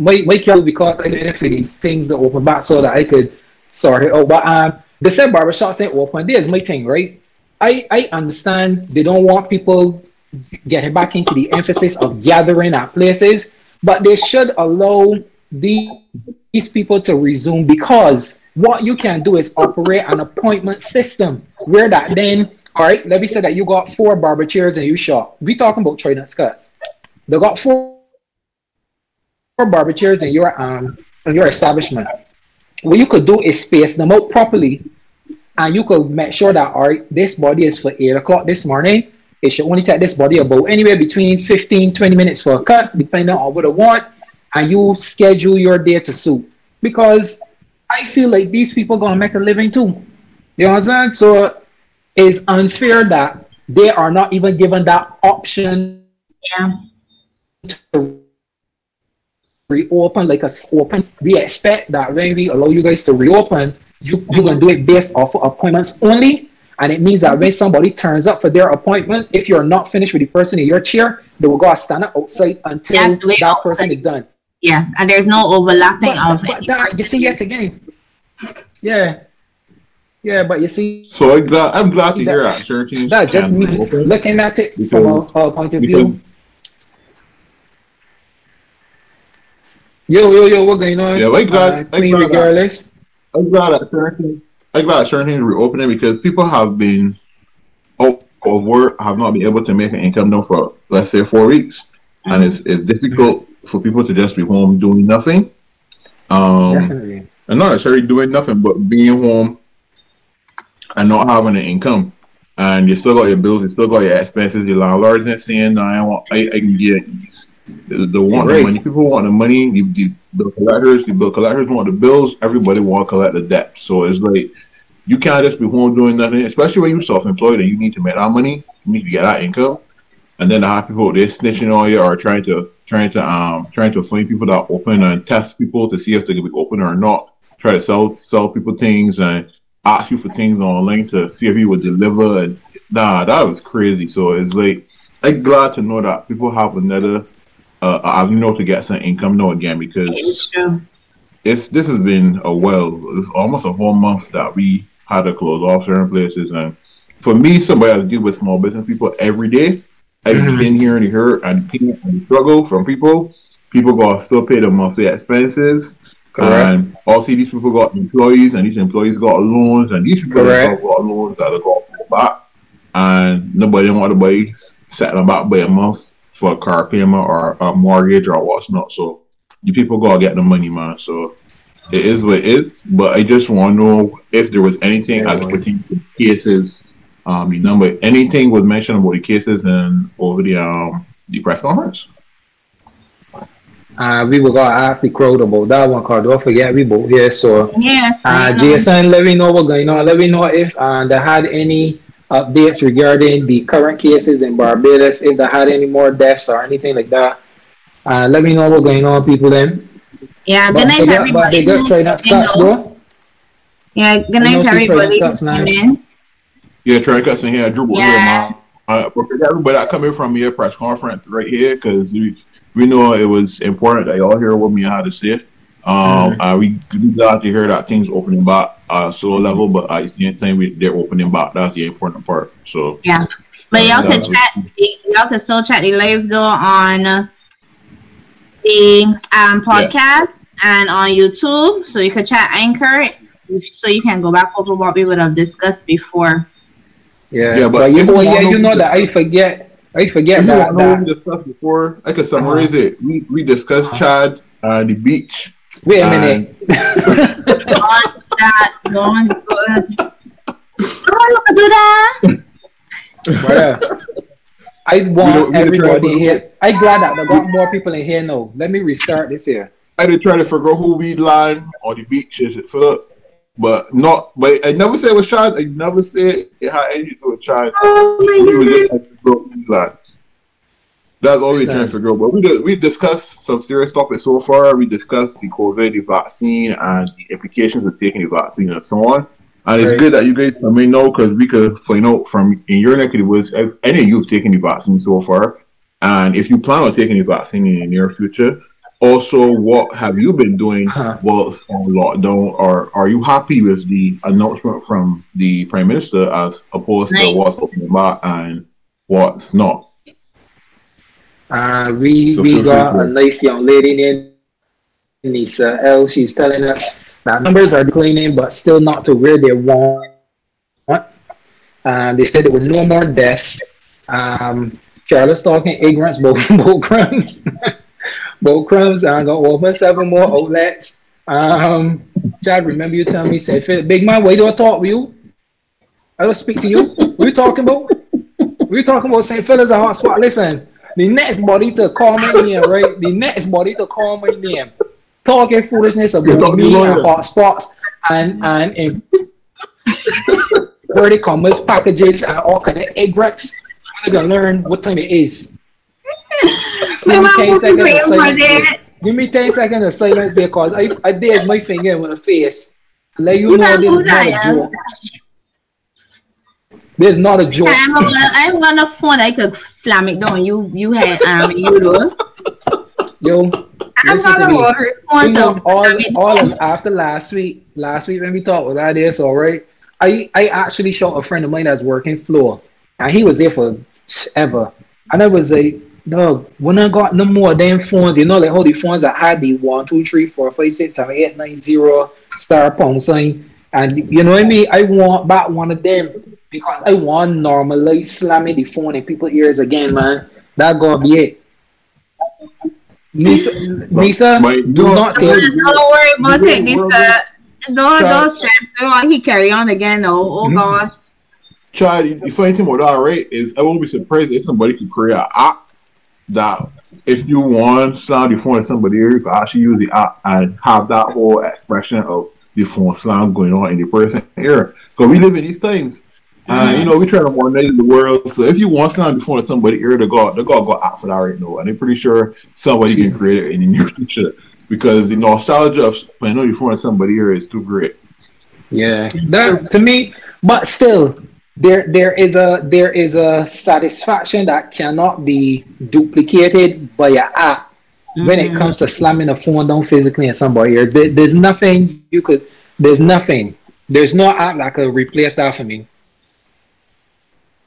my my kill because I didn't things that open back so that I could sort it out. But um, they said barbershops ain't open. There's my thing, right? I I understand they don't want people getting back into the emphasis of gathering at places, but they should allow the, these people to resume because what you can do is operate an appointment system where that then all right, let me say that you got four barber chairs in your shop. We talking about trading skirts. They got four barber in your um in your establishment. What you could do is space them out properly, and you could make sure that all right, this body is for eight o'clock this morning. It should only take this body about anywhere between 15, 20 minutes for a cut, depending on what I want, and you schedule your day to suit. Because I feel like these people gonna make a living too. You know what I'm saying? So it's unfair that they are not even given that option to reopen like a s- open. We expect that when we allow you guys to reopen, you you're gonna do it based off of appointments only. And it means that when somebody turns up for their appointment, if you're not finished with the person in your chair, they will go stand up outside until You have to that person is done. Yes, and there's no overlapping But, of but that, you see yet again. Yeah. Yeah, but you see, So I'm glad, I'm glad to hear that certain teams that's just me looking at it from a, a point of Because- view. Yo, yo, yo, what going on? Yeah, like that- Uh, that- regardless. I'm glad that certain I'm glad things reopening because people have been out of work, have not been able to make an income now for let's say four weeks, and it's it's difficult for people to just be home doing nothing. Um, Definitely. and not necessarily doing nothing, but being home and not having an income. And you still got your bills, you still got your expenses. Your landlord's not saying, "No, I want, I, I can get ease." The, the want the money. People want the money. The, the bill collectors, the bill collectors want the bills. Everybody want to collect the debt. So it's like you can't just be home doing nothing, especially when you're self-employed and you need to make that money. You need to get that income. And then the hot people they're snitching on you or trying to trying to um trying to find people that open and test people to see if they can be open or not. Try to sell sell people things and ask you for things online to see if you would deliver. And nah, that was crazy. So it's like I'm glad to know that people have another uh know to get some income now again because It's this has been a well, it's almost a whole month that we had to close off certain places. And for me, somebody I deal with small business people every day, I've mm-hmm. been hearing the hurt and the and the struggle from people. People got still pay the monthly expenses. Correct. And also these people got employees and these employees got loans and these people got loans that are got back. And nobody want to buy set them back by a month for a car payment or a mortgage or what's not. So you people gotta get the money, man. So it is what it is. But I just want to know if there was anything yeah, as pertaining to cases, um, the number, anything was mentioned about the cases and over the um the press conference. Uh, we were gonna ask the crowd about that one card. Don't forget we both here. So yes, uh, Jason, let me know what's going on. Let me know if uh, they had any updates regarding the current cases in Barbados, if they had any more deaths or anything like that. Uh, let me know what's going on, people. Then. Yeah, good night, everybody. But they got try not stats, though. Yeah, good night, everybody. Come in. Yeah, try cuts in here. Drew yeah. Uh, everybody that coming from here press conference right here because we, we know it was important that y'all hear what me had to say. Um, mm-hmm. uh, we glad to hear that things opening back uh solo level, but at the same time we they're opening back. That's the important part. So yeah, but y'all can chat. Y'all can still chat the live though on the um podcast yeah. and on YouTube, so you can chat Anchor, so you can go back over what we would have discussed before. Yeah, yeah, but, but you, well, yeah, you know that I forget. I forget that, that. we discussed before. I could summarize uh-huh. it. We we discussed uh-huh. Chad, uh, the beach, Wait a minute. don't that. Don't do that. I want everybody here. I'm glad that I got more people in here now. Let me restart this here. I did try to figure out who we line on the beach is it Philip, but not. But I never said it was Chad. I never said it had anything to do with Chad. Oh my god. That's all we're trying to figure out. But we did, we discussed some serious topics so far. We discussed the COVID, the vaccine, and the implications of taking the vaccine and so on. And it's good that you guys let me know because we could find out from in your neck of the woods if any of you have taken the vaccine so far, and if you plan on taking the vaccine in the near future. Also, what have you been doing huh. whilst on lockdown, or are you happy with the announcement from the prime minister as opposed to what's opening back and what's not? Uh, we so we got a nice young lady named Nisa L. She's telling us that numbers are declining, but still not to where they want. Uh, they said there were no more deaths. Um, Charlotte's talking ignorance, both both crumbs, both crumbs. I'm gonna open seven more outlets. Um, Chad, remember you telling me, said, Big man, why do I talk with you? I don't speak to you. What are you talking about? We are talking about St. Philip's a hot spot. Listen, the next body to call my name, right? The next body to call my name, talking foolishness about me and hot spots and and in where commerce packages and all kind of egg wrecks. I'm gonna learn what time it is. Give me 10 seconds of silence. Give me 10 seconds of silence because I, I did my finger with a face. Let you know this is not a joke. There's not a joke. I'm gonna, I'm gonna phone. I could slam it down. You, you had um, you know. Yo, I'm gonna phone. So all, all of after last week, last week when we talked with that is all right. I, I actually shot a friend of mine that's working floor, and he was there for ever. And I was like, no, when I got no more damn phones, you know, like all the phones that had the one, two, three, four, five, six, seven, eight, nine, zero star pound sign. And you know what I mean? I want back one of them because I want normally slamming the phone in people's ears again, man. That gonna be it. Nisa, Nisa, do not take. Don't worry about it, Nisa. Don't don't stress. Don't he carry on again. Oh, oh mm-hmm. gosh. Chad, the funny thing about that, right, is I won't be surprised if somebody could create an app that if you want slam the phone in somebody ear, you can actually use the app and have that whole expression of the phone slam going on in the person ear. Because we live in these times uh, you know, we try to modernize the world. So if you want something before somebody here, the God, the God got out for that right now, and I'm pretty sure somebody can create it in the near future because the nostalgia of playing on before somebody here is too great. Yeah, that to me, but still, there there is a there is a satisfaction that cannot be duplicated by an app mm-hmm. when it mm-hmm. comes to slamming a phone down physically in somebody here. There, there's nothing you could. There's nothing. There's no app that could replace that for me.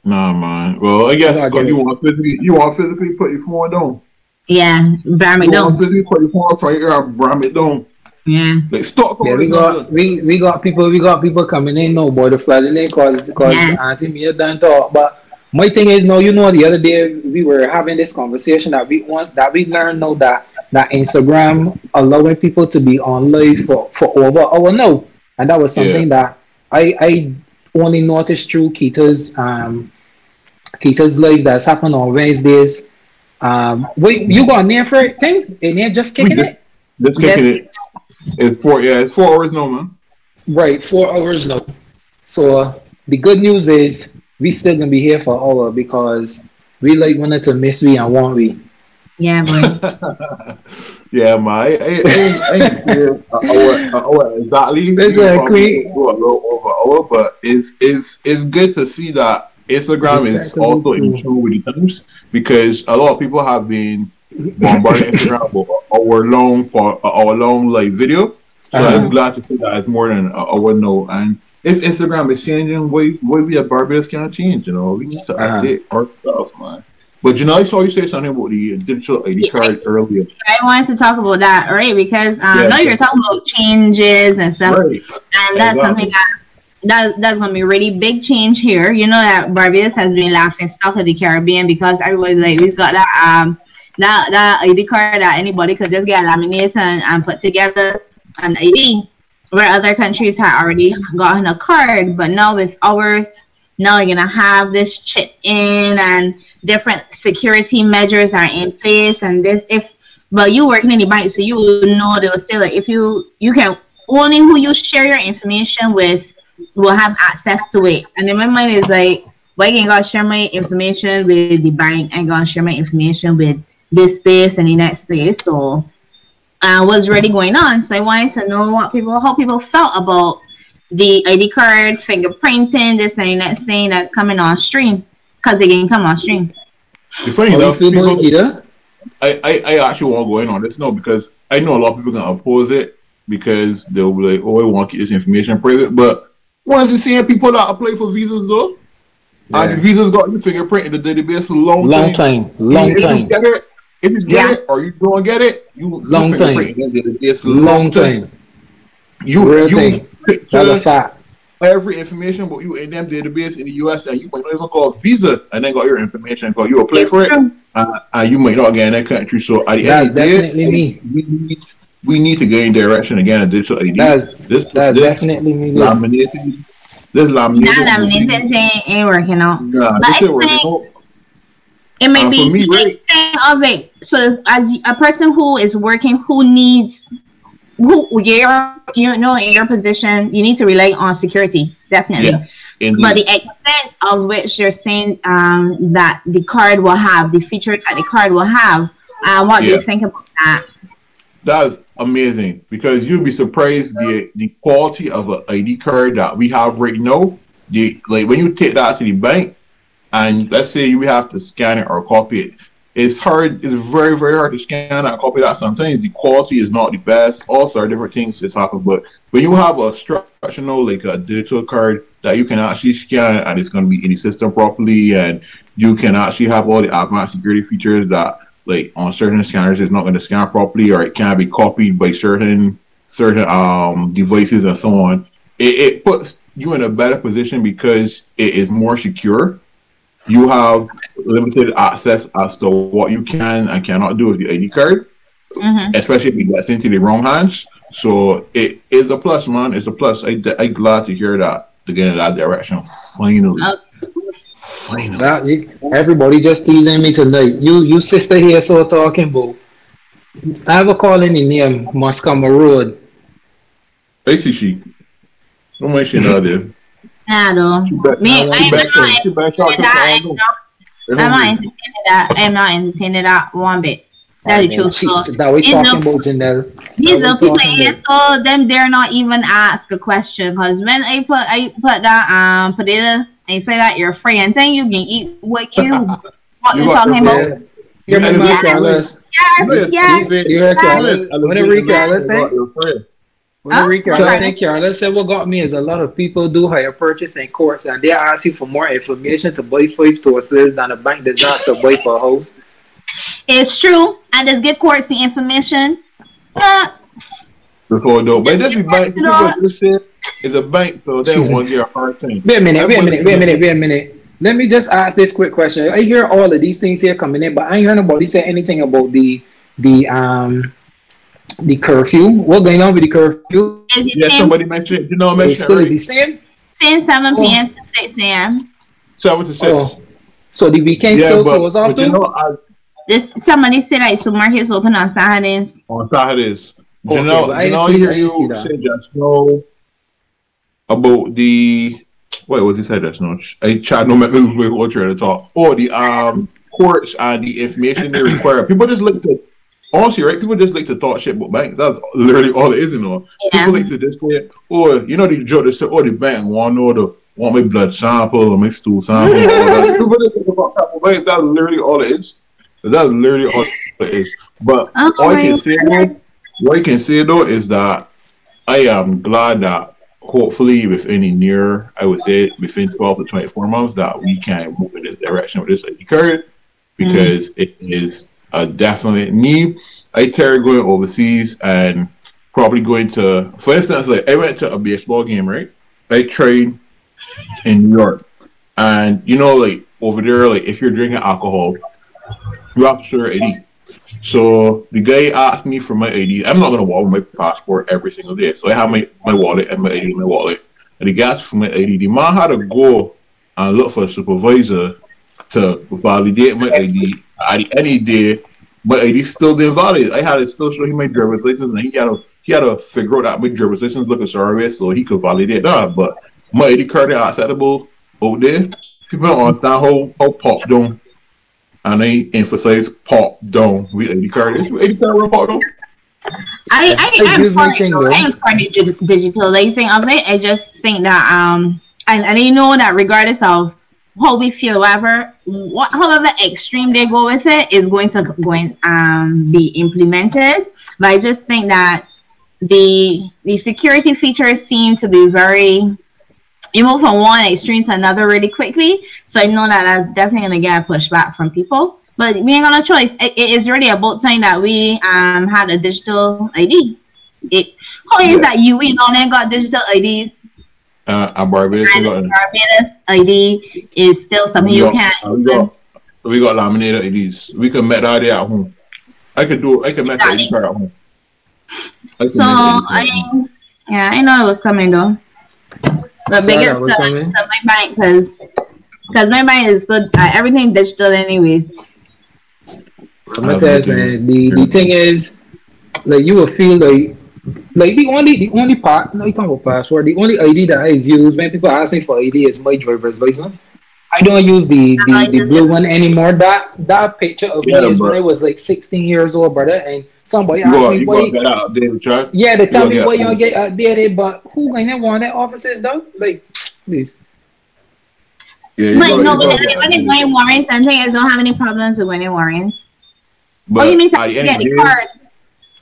Nah, man. Well, I guess you want physically, you want physically put your phone down. Yeah, bram it down. Physically put your phone from your bram it down. Yeah. Like stop. Yeah, we got we, we got people we got people coming in now boy the flooding in cause because yeah. asking me a done talk. But my thing is no, you know the other day we were having this conversation that we want that we learned now that that Instagram allowing people to be on live for, for over hour now. And that was something yeah. that I I only noticed through Keita's um Keita's live that's happened on Wednesdays. Um wait you got near for it thing? And you just kicking just, it? Just kicking it. It's four. Yeah, it's four hours no man. Right, four hours no. So uh, the good news is we still gonna be here for an hour because we like wanted to miss we and want we. Yeah, boy. yeah, man. I, I, I, I here hour, hour exactly. Exactly. Go a little over hour, but it's it's it's good to see that Instagram is also in tune with the times because a lot of people have been bombarding Instagram for hour long for our long like video. So uh-huh. I'm glad to see that it's more than an hour no. And if Instagram is changing, way way we at Barbados can't change. You know, we need to uh-huh. update our stuff, man. But you know, I saw you say something about the digital ID card earlier. I wanted to talk about that, right? Because um, yeah, I know you're talking about changes and stuff, right. and that's exactly. something that that that's gonna be really big change here. You know that Barbados has been laughing stock of the Caribbean because everybody's like, we've got that um that that ID card that anybody could just get laminated and, and put together an ID, where other countries have already gotten a card, but now with ours, now you're gonna have this chip in and different security measures are in place and this if but you working in the bank so you know they will say like if you you can only who you share your information with will have access to it. And then my mind is like, why well, ain't gonna share my information with the bank? I gonna share my information with this space and the next space. So uh, what's really going on. So I wanted to know what people, how people felt about the ID card, fingerprinting, this and next thing that's coming on stream because they can come on stream. Funny enough, people, I, I, I actually want to go in on this now because I know a lot of people can oppose it because they'll be like, oh, I want to keep this information private. But once you seeing people that apply for visas though, yeah. and the visas got your fingerprint in the database a long, time, long time, time. long time. If you get yeah. it or you don't get it, you long time. Long, long time. You Real you thing. picture fact. every information but you in them database in the US and you might not even call visa and then got your information because you apply for it uh, and you might not get in that country. So at the that's end of the definitely day, me. We need, we need to gain direction again in digital ID. That's, this, that's this definitely me. Laminated, this laminated. Not laminated ain't working out. Nah, but this ain't working out. It may uh, be me, right? of it. So as a person who is working, who needs, who you're, you know, in your position, you need to rely on security, definitely. Yeah, but the extent of which you're saying um, that the card will have, the features that the card will have, uh, what yeah. do you think about that? That's amazing because you'd be surprised the the quality of an ID card that we have right now. The like when you take that to the bank, and let's say you have to scan it or copy it. It's hard. It's very, very hard to scan and copy that. Sometimes the quality is not the best. Also, different things just happen. But when you have a structural, like a digital card that you can actually scan and it's going to be in the system properly, and you can actually have all the advanced security features that, like on certain scanners, it's not going to scan properly, or it can be copied by certain certain um devices and so on. It, it puts you in a better position because it is more secure you have limited access as to what you can and cannot do with the ID card, mm-hmm. especially if it gets into the wrong hands. So it is a plus, man. It's a plus. I, I'm glad to hear that to get in that direction. Finally. Okay. Finally. That, you, everybody just teasing me tonight. You you sister here so talking about. I have a call in the name Moscama Road. I see she. Don't mention that there. Claro. Me, I'm not entertaining that. I'm not entertaining that. I'm not entertaining that one bit. That is true. So, that we talking about Janelle. These little people here, so them dare not even ask a question because when I put I put that um potato and say that you're free and then you can eat what you what you talking about. You're my yes, yes, yes, yes. You're careless. Whatever you careless, Well, Ricky, I think Carla said what got me is a lot of people do hire purchase in courts and they ask you for more information to buy five toasters than a bank disaster buy for a house. It's true. I just get courts the information. Uh, Before though, but just be bank. It's a bank, so they won't get a hard time. Wait a minute, wait a minute, wait a minute, wait a minute. Let me just ask this quick question. I hear all of these things here coming in, but I ain't heard nobody say anything about the the um the curfew. What going on with the curfew? Yeah, somebody mentioned. Do you know, mentioned still right? is he saying? Saying seven p.m. to six a.m. Seven to six. Oh. So the weekend yeah, still but, goes off too. You know, I, this somebody said like supermarkets open on Saturdays. On Saturdays. Okay, you know, you know, I you say just know about the wait, what he said that's not I tried no matter what you're to talk. Or the um courts and the information they require. People just look to honestly, right? People just like to talk shit about banks. That's literally all it is, you know. Yeah. People like to display or you know the joke they say, oh the bank want know the want my blood sample or my stool sample. People just think about banks. That's literally all it is. That's literally all it is. But oh, all I can say though, what I can say though is that I am glad that hopefully within a near, I would say within 12 to 24 months, that we can move in this direction with this ID card because mm-hmm. it is a definite need. I started going overseas and probably going to, for instance, like I went to a baseball game, right? I trained in New York, and you know, like over there, like if you're drinking alcohol, show your ID. So the guy asked me for my ID. I'm not gonna walk with my passport every single day, so I have my, my wallet and my ID in my wallet. And the asked for my ID. The man had to go and look for a supervisor to validate my ID. At any day, my ID still didn't validate. I had to still show him my driver's license, and he had to he had to figure out my driver's license looked sorry so he could validate that. But my ID card is acceptable out there. People don't understand how how pop down and they emphasize pop down with ID card. Is ID card real pop down? I I, I am for I am for the digitalizing of it. I just think that um and, and you know that regardless of how we feel, whatever, what, however extreme they go with it is going to going um be implemented. But I just think that the the security features seem to be very you move from one extreme to another really quickly. So I know that that's definitely gonna get a pushback from people. But we ain't got no choice. it, it is really about time that we um had a digital ID. It how is yeah. that you we don't got digital IDs? Uh, a Barbados, and Barbados ID is still something you can. Uh, we got we got laminated IDs. We can make that at home. I can do. I can make that at home. I so I, yeah, I know it was coming though. But biggest to, to my bank because because my bank is good. Uh, everything digital anyways. I'm gonna tell you, the the thing is, like you will feel like like the only the only part no you talking about password the only ID that I use when people ask me for ID is my driver's license. I don't use the the, the blue one anymore. That that picture of yeah, me is when I was like 16 years old, brother, and somebody asked me you why. Get outdated, yeah, they tell you me why you don't get outdated, but who gonna want that officers though? Like, please. Yeah, but no, but when it's going warrants, I think I don't have any problems with winning warrants. But oh, you mean to get the card?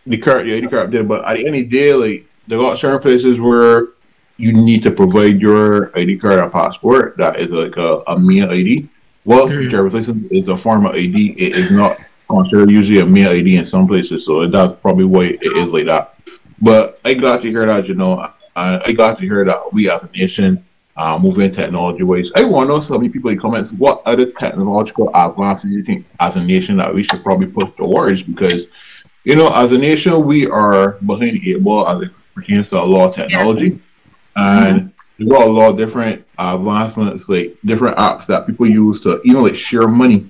the card, yeah the current did, but at the end of the day, like there are certain places where you need to provide your ID card or passport. That is like a, a mail ID. Well, mm-hmm. driver's license is a form of ID. It is not considered usually a mail ID in some places, so that's probably why it is like that. But I got to hear that, you know, I, I got to hear that we as a nation uh, moving technology ways. I want to know so many people in comments what other technological advances you think as a nation that we should probably push towards because you know, as a nation, we are behind the eight ball as it pertains to a lot of technology. Yeah. And mm-hmm. we've got a lot of different advancements, like different apps that people use to, you know, like share money.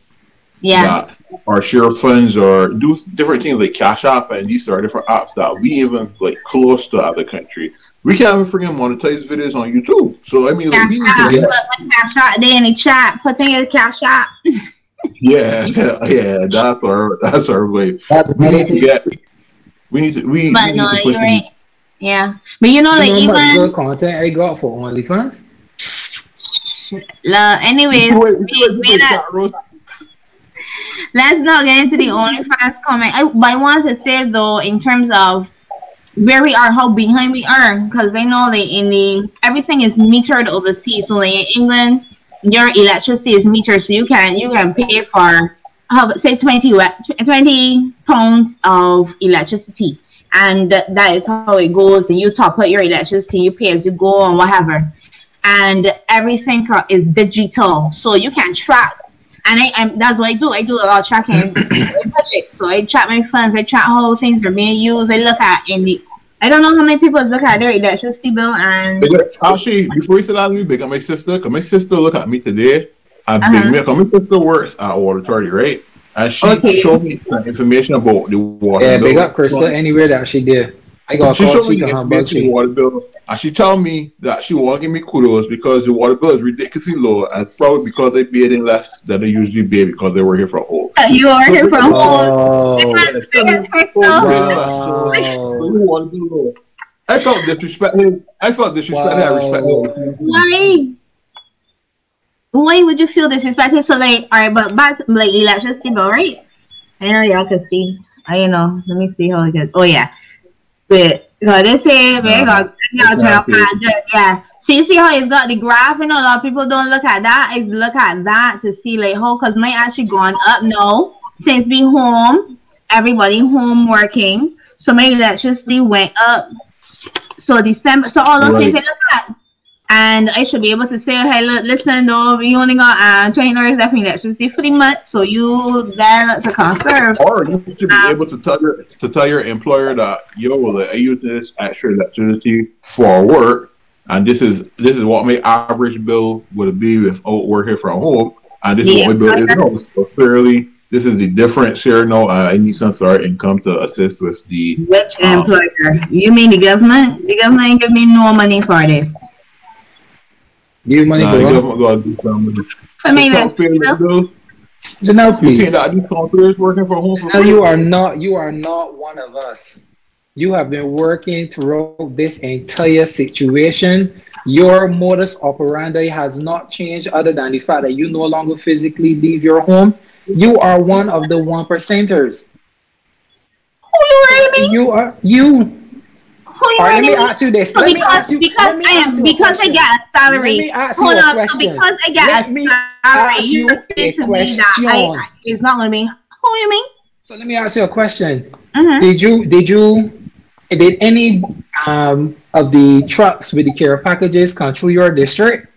Yeah. Or share funds or do different things like Cash App and these are different apps that we even like close to other country. We can't even freaking monetize videos on YouTube. So I mean, like, cash we need to get... Cash App, they in the chat, putting in your Cash App. yeah, yeah, that's our that's our way. That's we need to get. We need to. We. But we no, you're right. Yeah, but you know, you like know even good content I got for OnlyFans. Uh, anyways, we, we not, let's not get into the mm-hmm. OnlyFans comment. I, but I want to say though, in terms of where we are, how behind we are, because they know they in the everything is metered overseas. So like in England, your electricity is metered, so you can you can pay for how say 20, 20 pounds of electricity, and that is how it goes. And you top up your electricity, you pay as you go and whatever, and everything is digital, so you can track and I, I'm, that's what I do. I do a lot of tracking budget. So I track my funds. I track how things are being used. I look at in the. I don't know how many people look at their electricity bill and. Actually, before you say that, me big up my sister. Cause my sister look at me today. And uh-huh. big me. Cause my sister works at Water Authority, right? And she okay. showed me some information about the water. Yeah, bill. big up Crystal. Anywhere that she did. I got she showed me the water bill, and she told me that she want to give me kudos because the water bill is ridiculously low, and it's probably because they paid in less than they usually pay because they were here for a whole. Uh, you are here for a whole. I felt disrespected. I felt disrespected. Wow. I respect Why? Why would you feel disrespected? So like, all right, but back to like electricity bill, right? I know y'all can see. I you know. Let me see how it gets. Oh yeah. But no, they say got yeah. So you see how it's got the graph, you know, a lot of people don't look at that. Is look at that to see like how cause mine actually gone up no since we home, everybody home working. So maybe my electricity went up. So December so all those right. things they look at and I should be able to say, hey, look, listen, though, we only got uh, 20 hours left in electricity for the month, so you there to conserve. Or you should be um, able to tell your to tell your employer that yo, well, I use this extra electricity for work, and this is this is what my average bill would be if I working from home, and this yeah, is what my bill is now. So clearly, this is the difference here. No, uh, I need some sort of income to assist with the which um, employer? You mean the government? The government give me no money for this. Give money nah, go. Go do something. I mean, that's Janelle, please. You can't working from home. Janelle, you are not. You are not one of us. You have been working throughout this entire situation. Your modus operandi has not changed, other than the fact that you no longer physically leave your home. You are one of the one percenters. Who you, Amy? You are you who All right, let me ask you this. So because you, because I am because I get a salary. Let me ask Hold you on. So because I get let a salary, you say to me that I, it's not going to be. Who you mean? So let me ask you a question. Mm-hmm. Did you did you did any um of the trucks with the care packages come through your district?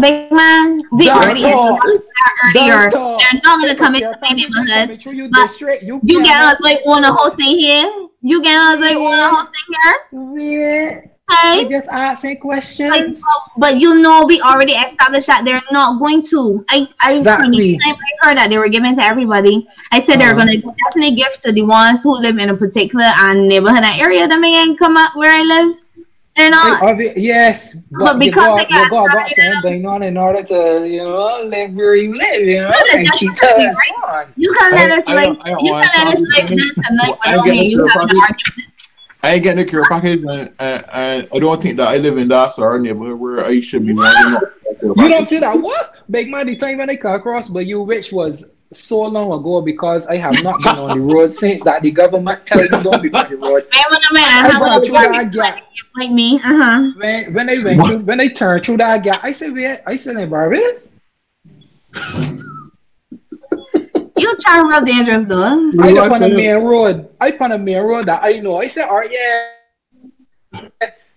Big man, we already earlier. They're not going to come into my neighborhood. You, you get us like on a whole thing here. You get us like on a whole thing here. Yeah. Hey, just asking questions. Like, but you know, we already established that they're not going to. I, I, exactly. I heard that they were giving to everybody. I said they're uh-huh. going to definitely give to the ones who live in a particular um, neighborhood and area that may come up where I live. They're not. yes, but, but because you got, you got, got something on in order to you know live where you live, you know, and keep us right? You can let us like you can let us like tonight, but okay, you have an argument. I ain't getting a care package, and, and, and, I don't think that I live in that sort of neighborhood where I should be. You don't feel that what? Big money time when I come across, but you which was so long ago because I have not been on the road since that the government tells me don't be on the road. I went through that gap. Like me, uh huh. When when I went through, when I turned through that gap, I said, "Wait, I said in Barbados." You trying real dangerous though. I up on a main road. I on a main road that I know. I said, "All right, yeah."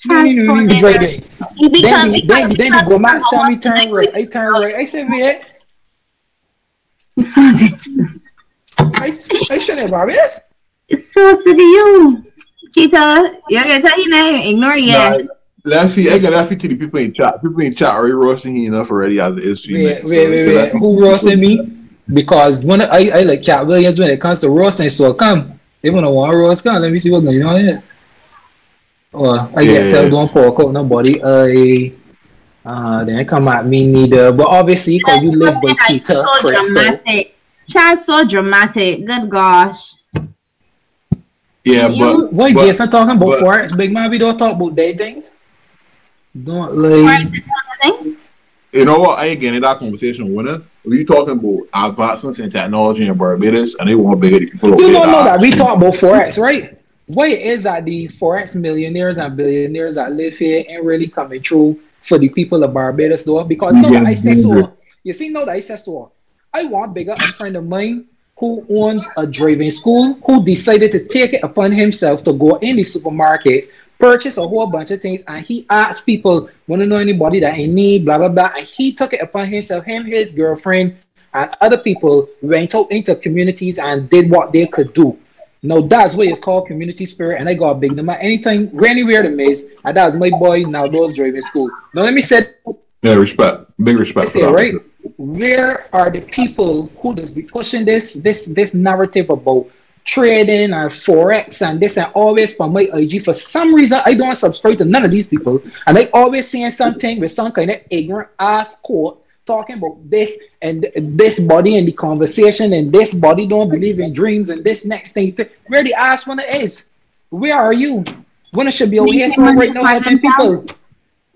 Then, then, then, then, then the go match tell me turn right. I turn right. I said, "Wait." I, I shouldn't, Bobby. It's so to you. Keita, you're gonna tell you now, ignore yes. Nah, I got Laffy to the people in chat. People in chat are roasting you enough already as it is. Wait, wait, wait, wait. Who roasting me? Because when I, I like Katt Williams when it comes to roasting, so come. They wanna want roast, come. Let me see what's going on here. Oh, I yeah, get tell don't poke out nobody. I uh, they come at me neither. But obviously, because you live with Peter, so Crystal. Dramatic. Chad's so dramatic. Good gosh. Yeah, you, but why Jason talking about forex? Big man, we don't talk about day things. Don't like. You know what? I ain't getting that conversation with her. We talking about advancements in technology in Barbados, and they want bigger people. You don't know that we talk about forex, right? what is that the forex millionaires and billionaires that live here ain't really coming true for the people of Barbados though. Because no, I say so. You see, now that I say so. I want bigger a friend of mine who owns a driving school who decided to take it upon himself to go in the supermarkets, purchase a whole bunch of things, and he asked people, want to know anybody that I need, blah blah blah. And he took it upon himself, him, his girlfriend, and other people went out into communities and did what they could do. Now that's what it's called community spirit, and I got big number. Anytime Granny Weird Maze, and that's my boy now those driving school. Now let me say Yeah, respect. Big respect. say, right? Where are the people who does be pushing this this this narrative about trading and forex and this and always from my IG? For some reason, I don't subscribe to none of these people, and they always saying something with some kind of ignorant ass quote talking about this and this body and the conversation and this body don't believe in dreams and this next thing. Where the ass one is? Where are you? When it should be over here right now helping people.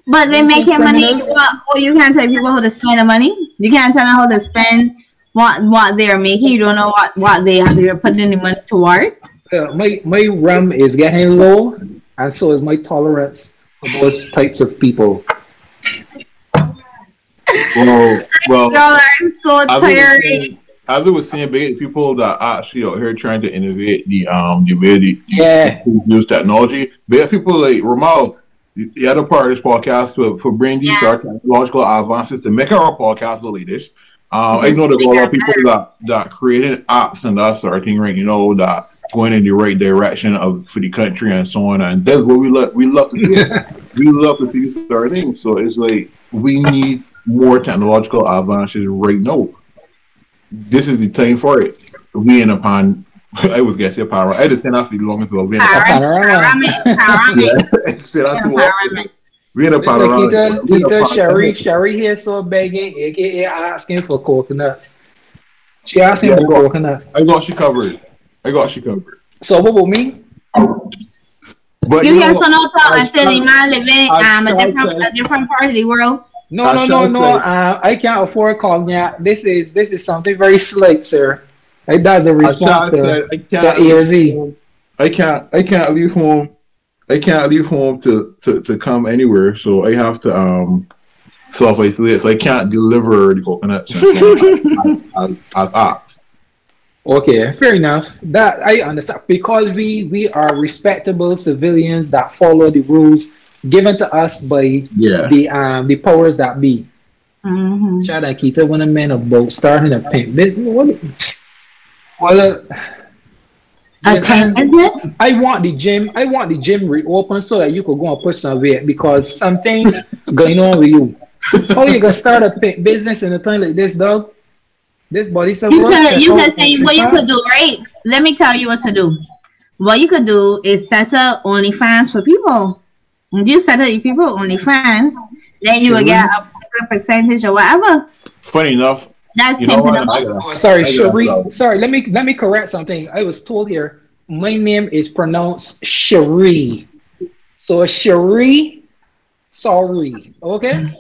But they making money. Well, well, you can't tell people how to spend the money. You can't tell them how to spend what what they're making. You don't know what what they are they're putting the money towards. Uh, my my rum is getting low, and so is my tolerance for those types of people. Well, well, Y'all are so as I was tired. saying- as I was saying, people that are actually out here trying to innovate the um the way they Yeah. use technology. Big people like Ramal, the the other part of this podcast for, for bringing these Yeah. technological advances to make our podcast the latest. Um, I know there's a lot of people that that created apps and that sort of thing, right? You know, that going in the right direction of for the country and so on. And that's what we love. We love to see. we love to see these sort of things. So it's like we need more technological advances right now. This is the time for it. We in upon. I was gonna say power. I just said that for the longest ago. We in a Power. Panorama. Panoramic, panoramic, yeah. Say that too often. panoramic. We in a Listen, panorama. Keita, We in a Sherry, Sherry here so begging, aka asking for coconuts. She asking Yeah, for go. coconuts. I got she covered. I got she covered. So what about me? But You you hear know, so no talk I and still the man living I um a different a different part of the world. No, no, no, shall no. Uh, I can't afford cognac. This is this is something very slick, sir. Like that's a response to- to, I can't ERZ. I can't I can't leave home. I can't leave home to, to, to come anywhere, so I have to um self isolate. So I can't deliver the coconuts and as, as asked. Okay, fair enough. That I understand because we we are respectable civilians that follow the rules given to us by Yeah. the um the powers that be. Mm-hmm. Chad and Keita when a man about starting a pimp. bit- What? Well, uh, A yeah, tent business? I want the gym. I want the gym reopened so that you could go and push some weight because something going on with you. How you gonna start a business in a time like this, dog? This body so You good, can you all can say country what you fast. could do, right? Let me tell you what to do. What you could do is set up OnlyFans for people. If you set up your people OnlyFans, then you will get a good percentage or whatever. Funny enough, That's you know pimping what? them up. gotta, Oh, sorry, I Cherie. Sorry, let me let me correct something. I was told here my name is pronounced Cherie. So Cherie, sorry. Okay.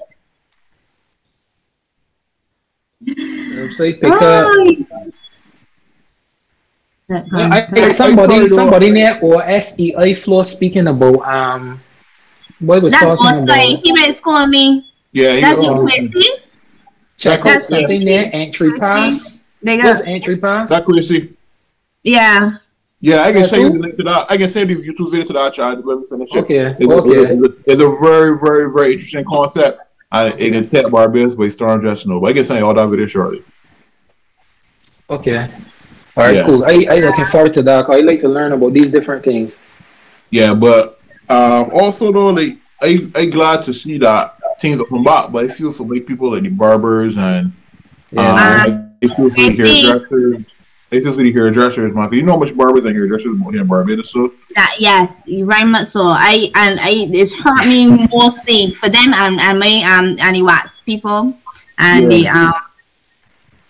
Website pick up. Right. I think somebody I- I- somebody near or SEI floor speaking about um what was That's talking what's about like. He been schooling me. Yeah, he That's got- you, Quincy. check out something there entry pass. Big What's entry pass? that Chrissy. Yeah. Yeah, I can That's send you the link to that. I can send you the YouTube video to that. Chad. Let me finish it. Okay, It's, a, okay. it's, a, it's a very, very, very interesting concept. And it can take Barbados by storm just know. But I can send you all that video shortly. Okay. All right, Yeah. cool. I I looking forward to that. I like to learn about these different things. Yeah, but um, also though, like I I glad to see that things are come back. But I feel for like people like the barbers and Yeah. um, I feel for the hairdressers. I feel for the hairdressers, man. 'cause you know how much barbers and hairdressers out here in Barbados. So That yes, very much so. I and I it's hurt me mostly for them and and my um and the wax people and the um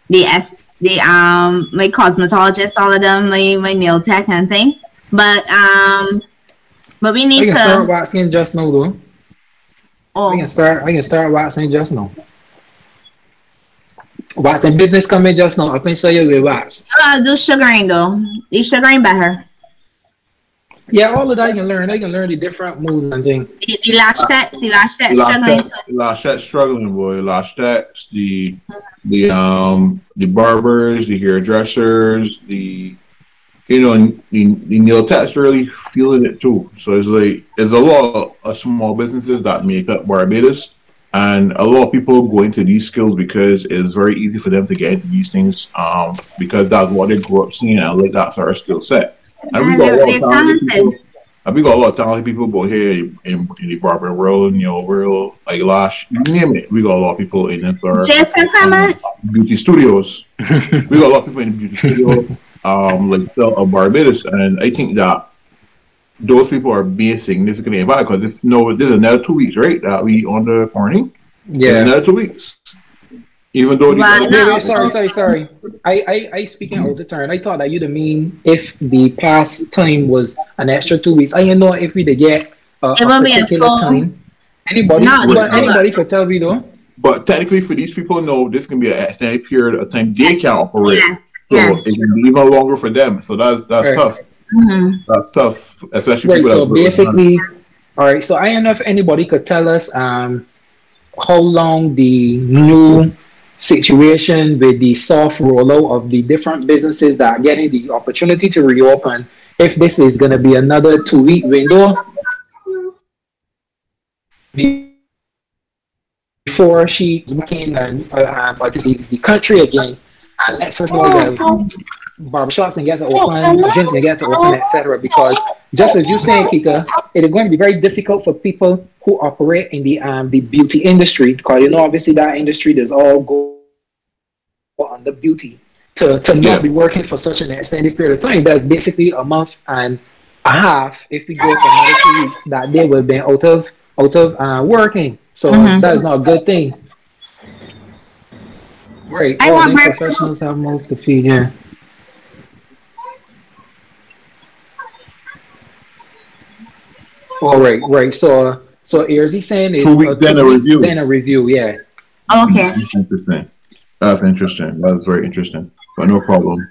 the S the um my cosmetologist, all of them, my my nail tech and thing. But um but we I need can to start waxing just now though. I oh can start I can start waxing just now. Waxing business coming just now. I can show you with wax. uh, do sugaring though. The sugaring better. Yeah, all of that you can learn. I can learn the different moves and things. The, the lash stats, the lash stats struggling. To... Lash stats struggling, boy. Lash stats, the the um the barbers, the hairdressers, the you know, and the, the nail techs really feeling it too. So it's like there's a lot of small businesses that make up Barbados, and a lot of people go into these skills because it's very easy for them to get into these things, um, because that's what they grew up seeing, and like that's our skill set. And we got a lot of talented people. And we got a lot of talented people both here in, in, in the barber world, in know, world like Lash, you name it. We got a lot of people in it. Jason, um, beauty studios. we got a lot of people in the beauty studio um, like of Barbados, and I think that those people are being significantly impacted because if no, this is another two weeks, right? That we on the quarantine. Yeah, another two weeks. Even though wait, wait, sorry, sorry, sorry. I, I, I speaking out of turn. I thought that you'd mean if the past time was an extra two weeks. I don't know if we did get uh, a particular time. Anybody, but anybody could tell me though. But technically, for these people, no, this can be an extended period of time they can operate. Yes. So yes. it can be even longer for them. So that's that's right. tough. Mm-hmm. That's tough, especially right, So basically, all right. So I don't know if anybody could tell us um, how long the new situation with the soft rollout of the different businesses that are getting the opportunity to reopen. If this is going to be another two week window before she's working and uh, uh, the, the country again and let us that barbershops can get to open, gyms can get to open, etc. Because just as you saying, Peter, it is going to be very difficult for people who operate in the um the beauty industry because you know obviously that industry does all go on the beauty to, to yeah. not be working for such an extended period of time. That's basically a month and a half if we go for another two weeks that they will be out of out of uh, working. So mm-hmm. that is not a good thing. Right. I want professionals have mouths to feed. Yeah. All right, right. So, so here's he saying is two weeks then a review. Then a review, yeah. Okay. Interesting. That's interesting. That's very interesting. But no problem.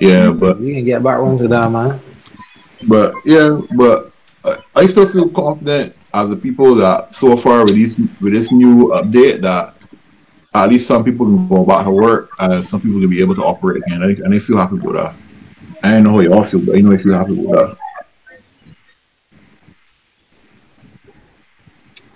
Yeah, but you can get back one to that, man. But yeah, but uh, I still feel confident as the people that so far with this with this new update that at least some people can go back to work and some people can be able to operate again. And I, and I feel happy with that. I don't know how y'all feel, but I know I feel happy with that.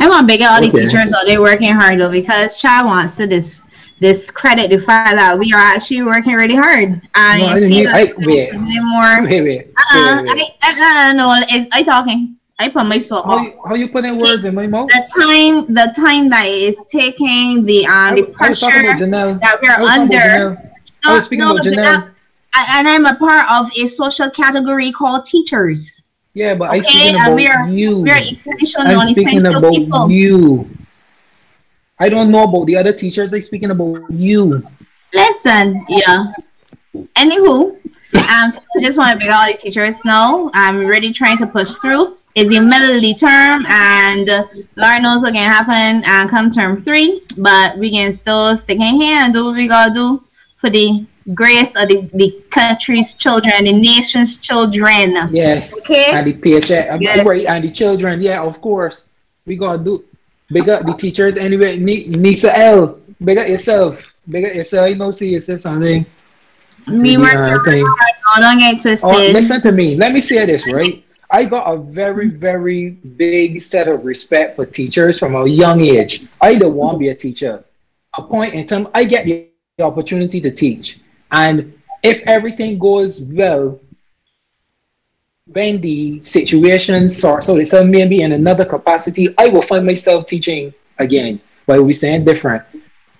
I want to big all okay. the teachers so they're working hard though because child wants to this this credit to find out we are actually working really hard. And no, I didn't I, wait, more, wait, wait, uh, wait, wait. I, uh, no, I talking. I put my soul how, how you putting words in my mouth? The time, the time that is taking the um the pressure that we're under. No, I was speaking no, about Janelle. and I'm a part of a social category called teachers. Yeah, but okay? I speaking about we're, you. We're essential, I'm speaking about people. you. I don't know about the other teachers. I'm speaking about you. Listen, yeah. Anywho, um, so I just want to make all the teachers know I'm really trying to push through is the middle term and Lord knows what can happen and come term three, but we can still stick in here and do what we gotta do for the grace of the, the country's children, the nation's children. Yes. Okay. And the paycheck. Yes. Right, and the children, yeah, of course. We gotta do big up the teachers anyway. Nisa L, big up yourself. Big up yourself. You know, see you say something. Me working uh, hard. No, don't get twisted. Oh, listen to me. Let me say this, right? I got a very, very big set of respect for teachers from a young age. I don't want to be a teacher. A point in time, I get the opportunity to teach. And if everything goes well, when the situation sorts so it's maybe in another capacity, I will find myself teaching again. But we saying different.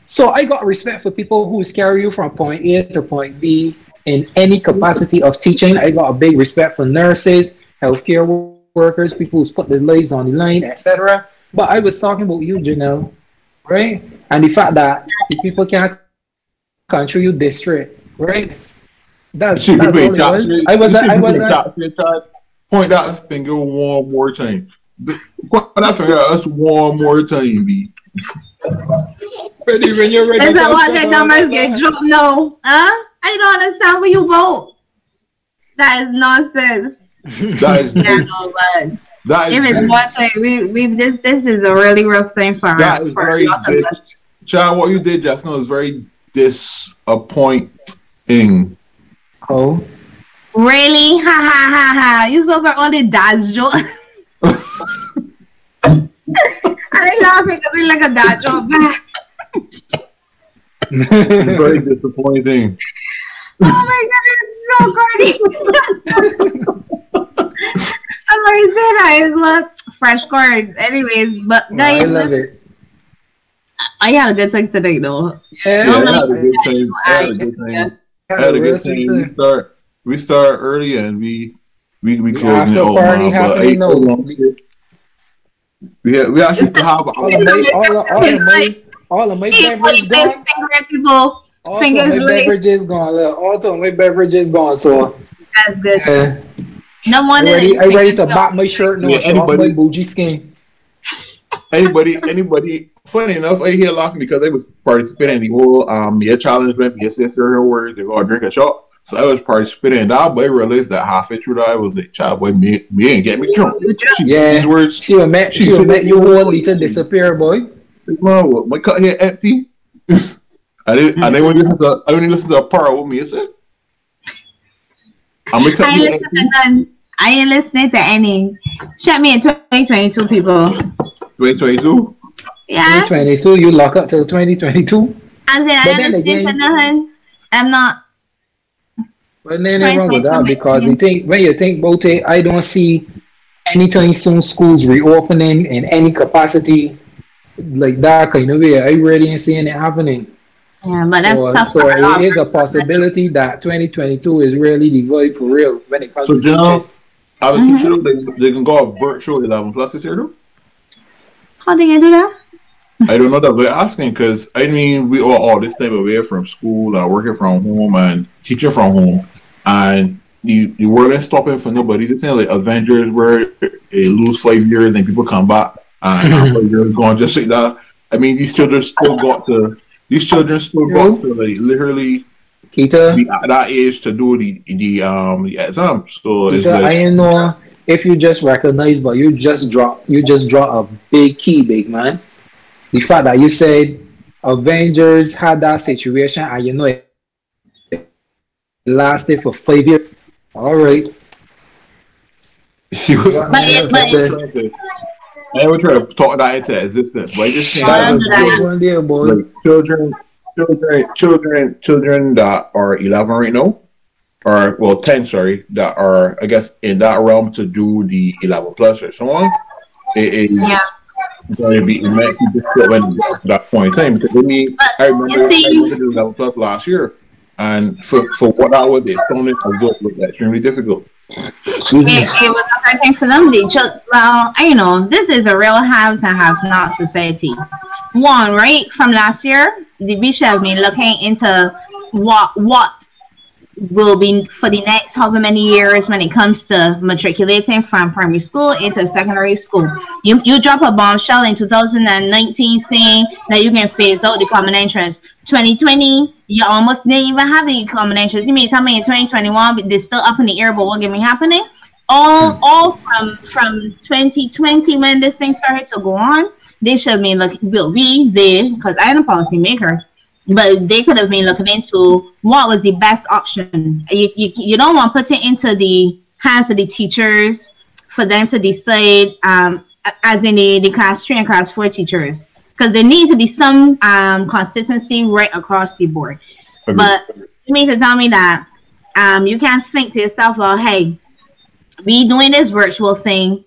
So I got respect for people who carry you from point A to point B in any capacity of teaching. I got a big respect for nurses, healthcare workers, people who's put their lives on the line, etc. But I was talking about you, Janelle, right? And the fact that the people can't control you district, right? That's, that's all it was. I was, I was, I point that finger one more time. Point that finger us one more time, B. ready when you're ready. Is that why the numbers get dropped? No, huh? I don't understand where you vote. That is nonsense. That is yeah, no, but that is if it's one thing, we we this this is a really rough thing for that is for very dis- Chad, what you did just now is very disappointing. Oh. Really? Ha ha ha ha. You saw her all the dad joke. I laughing because it's like a dad joke it's very disappointing. Oh my god, it's so corny. I'm already said that is what fresh corn. Anyways, but guys, I love it. I had a good time today though. Yeah, yeah I had a good time. I had a good time. I had a good time. We start we start early and we we we close it all party happening. No. We have, we actually still have all of my all of, all of my all of my beverages gone. People, all fingers my beverages gone. All of my beverages gone. So that's good. Yeah. No one I ready, I ready to back my shirt and yeah, anybody, my bougie skin. Anybody, anybody. Funny enough, I hear laughing because I was participating in the whole um yeah challenge with yes sister words they go drink a shot. So I was participating in that, but I realized that halfway through that I was like, child boy, me, me ain't get me drunk. She, yeah, these words. She will make, she, she will make you whole liter disappear, boy. Well, my cut here empty. I didn't. I didn't want to listen to. I didn't listen to a part of me. Is it? I'm gonna I, listen to none. I ain't listening to any. Shut me in 2022, people. 2022? Yeah. 2022, you lock up till 2022? I said, I ain't listening to nothing. I'm not. But then nothing wrong with that because you think when you think about it, I don't see anytime soon schools reopening in any capacity like that kind of way. I really ain't seeing it happening. Yeah, but that's so, tough. So it is a possibility that 2022 is really the void for real when it comes so, to John, I was mm-hmm. teaching them they, they can go a virtual 11 plus this year though. How they gonna do that? I don't know that we're asking because I mean we are all this time away from school and working from home and teaching from home and you you weren't stopping for nobody. The thing like Avengers where they lose five years and people come back and mm-hmm. years gone just like that. I mean these children still got to these children still got to like literally Keita, be at that age to do the the um the exam. So Keita, like, I know if you just recognize, but you just drop you just draw a big key, big man. The fact that you said Avengers had that situation and you know it lasted for five years. All right. but, but, I would try to talk that into existence, but I just think that like, children, children, children, children that are eleven right now, or well, ten, sorry, that are I guess in that realm to do the eleven plus or so on. It is yeah. going to be immensely difficult when that point in time. Because I mean, I remember I went to do eleven plus last year, and for for what I was, it sounded was extremely difficult. It, it, was thing for them. They just, well, you know, this is a real haves and haves not society. One, right from last year, the bishop have been looking into what what will be for the next however many years when it comes to matriculating from primary school into secondary school. You you drop a bombshell in 2019 saying that you can phase out the common entrance. 2020, you almost didn't even have the common entrance. You mean tell me in 2021 they're still up in the air, but what can be happening? All all from from 2020 when this thing started to go on, they should been like, will we they because I am a policymaker but they could have been looking into what was the best option. You, you, you don't want to put it into the hands of the teachers for them to decide, um, as in the, the class three and class four teachers, because there needs to be some um, consistency right across the board. Okay. But you mean to tell me that um, you can't think to yourself, well, hey, we doing this virtual thing.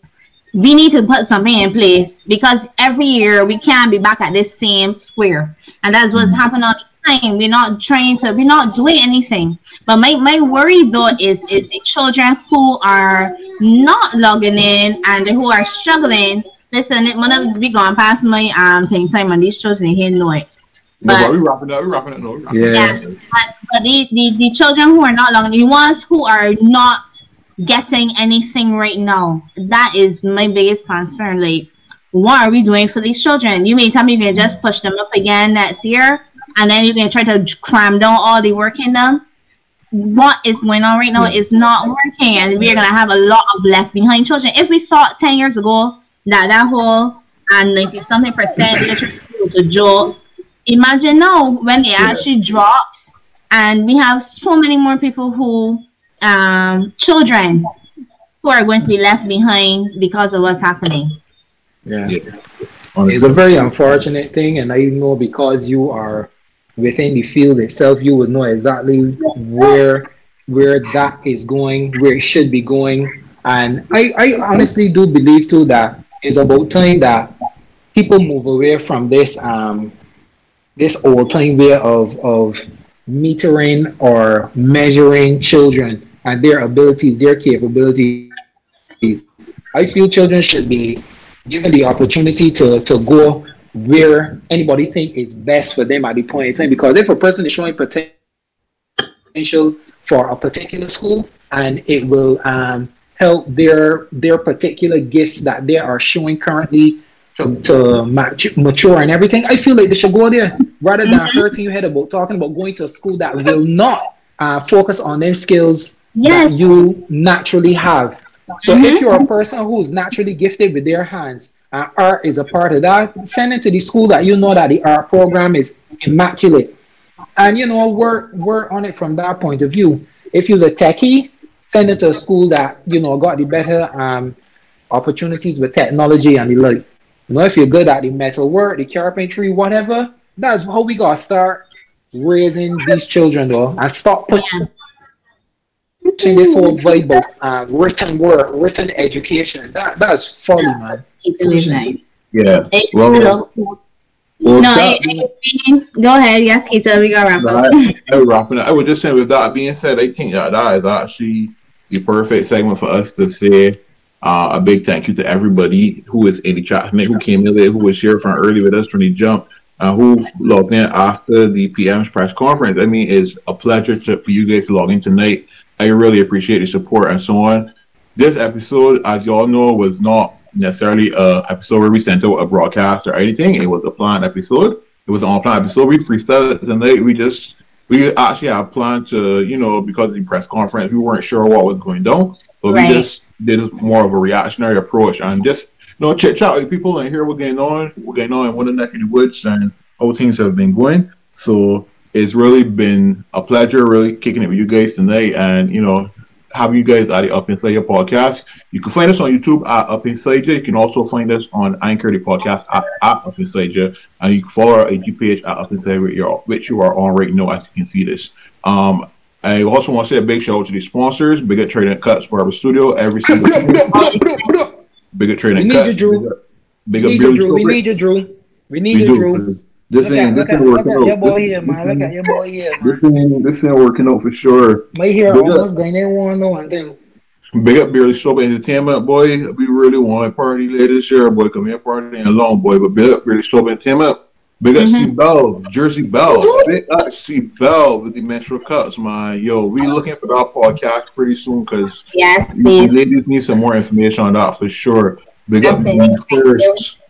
We need to put something in place because every year we can't be back at this same square and that's what's mm-hmm. happening all the time. We're not trying to, we're not doing anything. But my, my worry though is is the children who are not logging in and who are struggling. Listen, it might be gone past my um thing time and these children here know it. But, no, we wrapping up. we're wrapping up. No, we wrapping yeah. Up. But, but the, the, the children who are not logging, the ones who are not getting anything right now, that is my biggest concern. Like what are we doing for these children? You mean tell me you can just push them up again next year, and then you can try to cram down all the work in them? what is going on right now is not working, and we're gonna have a lot of left behind children. If we thought ten years ago that that whole and ninety something percent literacy was a joke, imagine now when it actually drops, and we have so many more people who, um, children who are going to be left behind because of what's happening. Yeah. yeah. It's a very unfortunate thing, and I know because you are within the field itself, you would know exactly where where that is going, where it should be going. And I, I honestly do believe too that it's about time that people move away from this um this old time way of of metering or measuring children and their abilities, their capabilities. I feel children should be given the opportunity to, to go where anybody think is best for them at the point in time. Because if a person is showing potential for a particular school and it will um, help their their particular gifts that they are showing currently to, to mature and everything, I feel like they should go there rather than mm-hmm. hurting your head about talking about going to a school that will not uh, focus on their skills yes. that you naturally have. So mm-hmm. if you're a person who's naturally gifted with their hands, uh, art is a part of that, send it to the school that you know that the art program is immaculate. And you know, work work on it from that point of view. If you're a techie, send it to a school that, you know, got the better um, opportunities with technology and the like. You know, if you're good at the metal work, the carpentry, whatever, that's how we gotta start raising these children though and stop putting pushing this whole vibe of uh, written work, written education. That that's folly, man. Yeah. Well, well, no, I, I, go ahead. Yes, Keita, we got wrap up. I, I, wrapping up. I would just saying, with that being said, I think that that is actually the perfect segment for us to say uh, a big thank you to everybody who is in the chat tonight, who came in there, who was here from early with us from the jump, uh, who logged in after the PM's press conference. I mean, it's a pleasure to, for you guys to log in tonight. I really appreciate the support and so on. This episode, as you all know, was not necessarily a episode where we sent out a broadcast or anything. It was a planned episode. It was an on-planned episode. We freestyled tonight. We just we actually had planned to, you know, because of the press conference, we weren't sure what was going down. So right. we just did more of a reactionary approach and just you know chit chat with people and hear what's going on, what's going on in one neck in the woods and how things have been going. So it's really been a pleasure really kicking it with you guys tonight and you know having you guys at the Up Inside Your podcast. You can find us on YouTube at Up Inside You. You can also find us on Anchor, the podcast at, at Up Inside You. And you can follow our IG page at Up Inside You, which you are on right now as you can see this. Um, I also want to say a big shout out to the sponsors, Big Up Trading Cuts Barber Studio, every single Big Up Trading Cuts. Big Up Drew. We need you, Drew. We need you, Drew. This look ain't, at, this ain't working out. Your boy here, man. Look at your boy here, man. This ain't, this ain't working out for sure. My hair Big almost going in one no one thing. Big up Barely Sober Entertainment, boy. We really want a party later this year, boy. Come here, party and long, boy. But big up Barely Sober Entertainment. Big up mm-hmm. C Bell, Jersey Bell. Big up C Bell with the menstrual cups, man. Yo, we looking for that podcast pretty soon because yes, ladies need some more information on that for sure. Big up me first.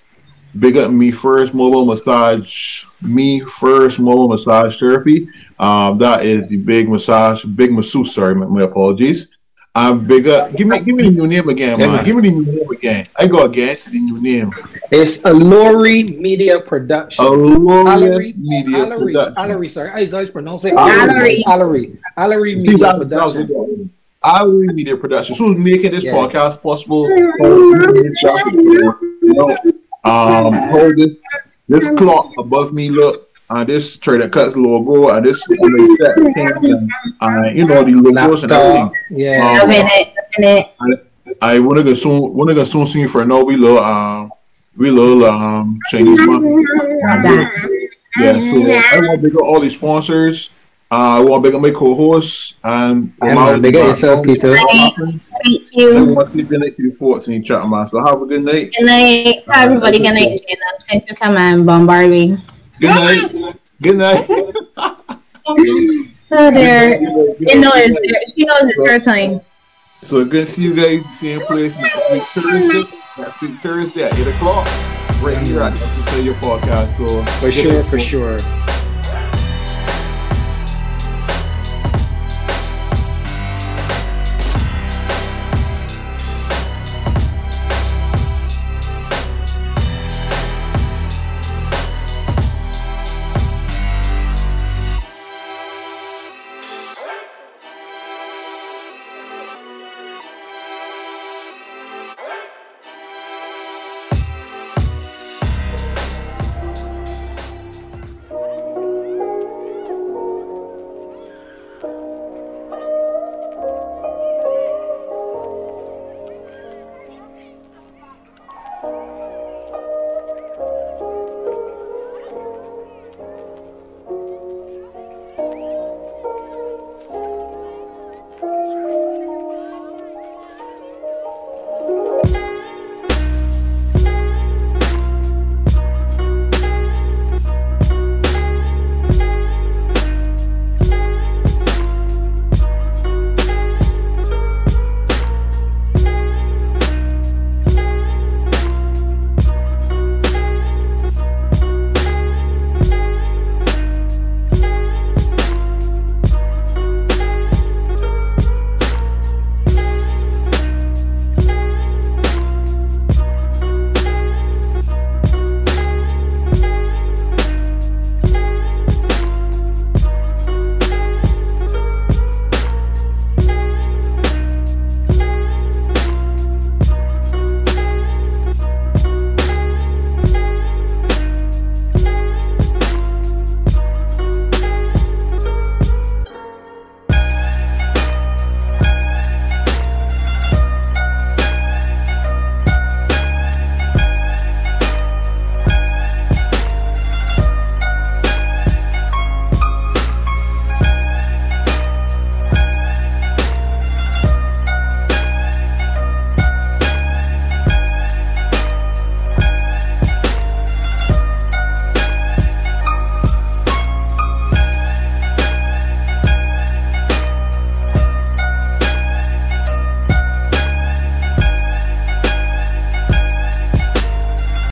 Big up me first mobile massage. Me first mobile massage therapy. Um, that is the big massage, big masseuse. Sorry, my, my apologies. I'm big up. Give me, give me the new name again, man. Yeah, give me the new name again. I go again to the new name. It's Alori Media Production. Alori Media Alori, Production. Alori, sorry, I always pronounce it. Alori. Alori. Alori Media See, Production. Alori Media Production. Who's making this yeah. podcast possible? Um, hold this, this clock above me. Look, uh, this Trader Cuts logo, and this thing, and uh, you know the logos and everything. Yeah. Um, I, I wanna go soon. Wanna go soon sing for no. We love um, we love um Chinese money. Yeah, so I want to big up all these sponsors. Uh, I want to big up my co-hosts and yeah, man, big up yourself, Keita. Thank you. Everyone keep good night to the forts and chat, man. So have a good night. Good night. Everybody, good night. Thanks for coming, bombard me. Good night. good night. oh, there. You know it's she knows it's her time. So good to see you guys. Same place next week Thursday. Next week Thursday at eight o'clock. Right here at the Your Podcast. So for sure, for sure.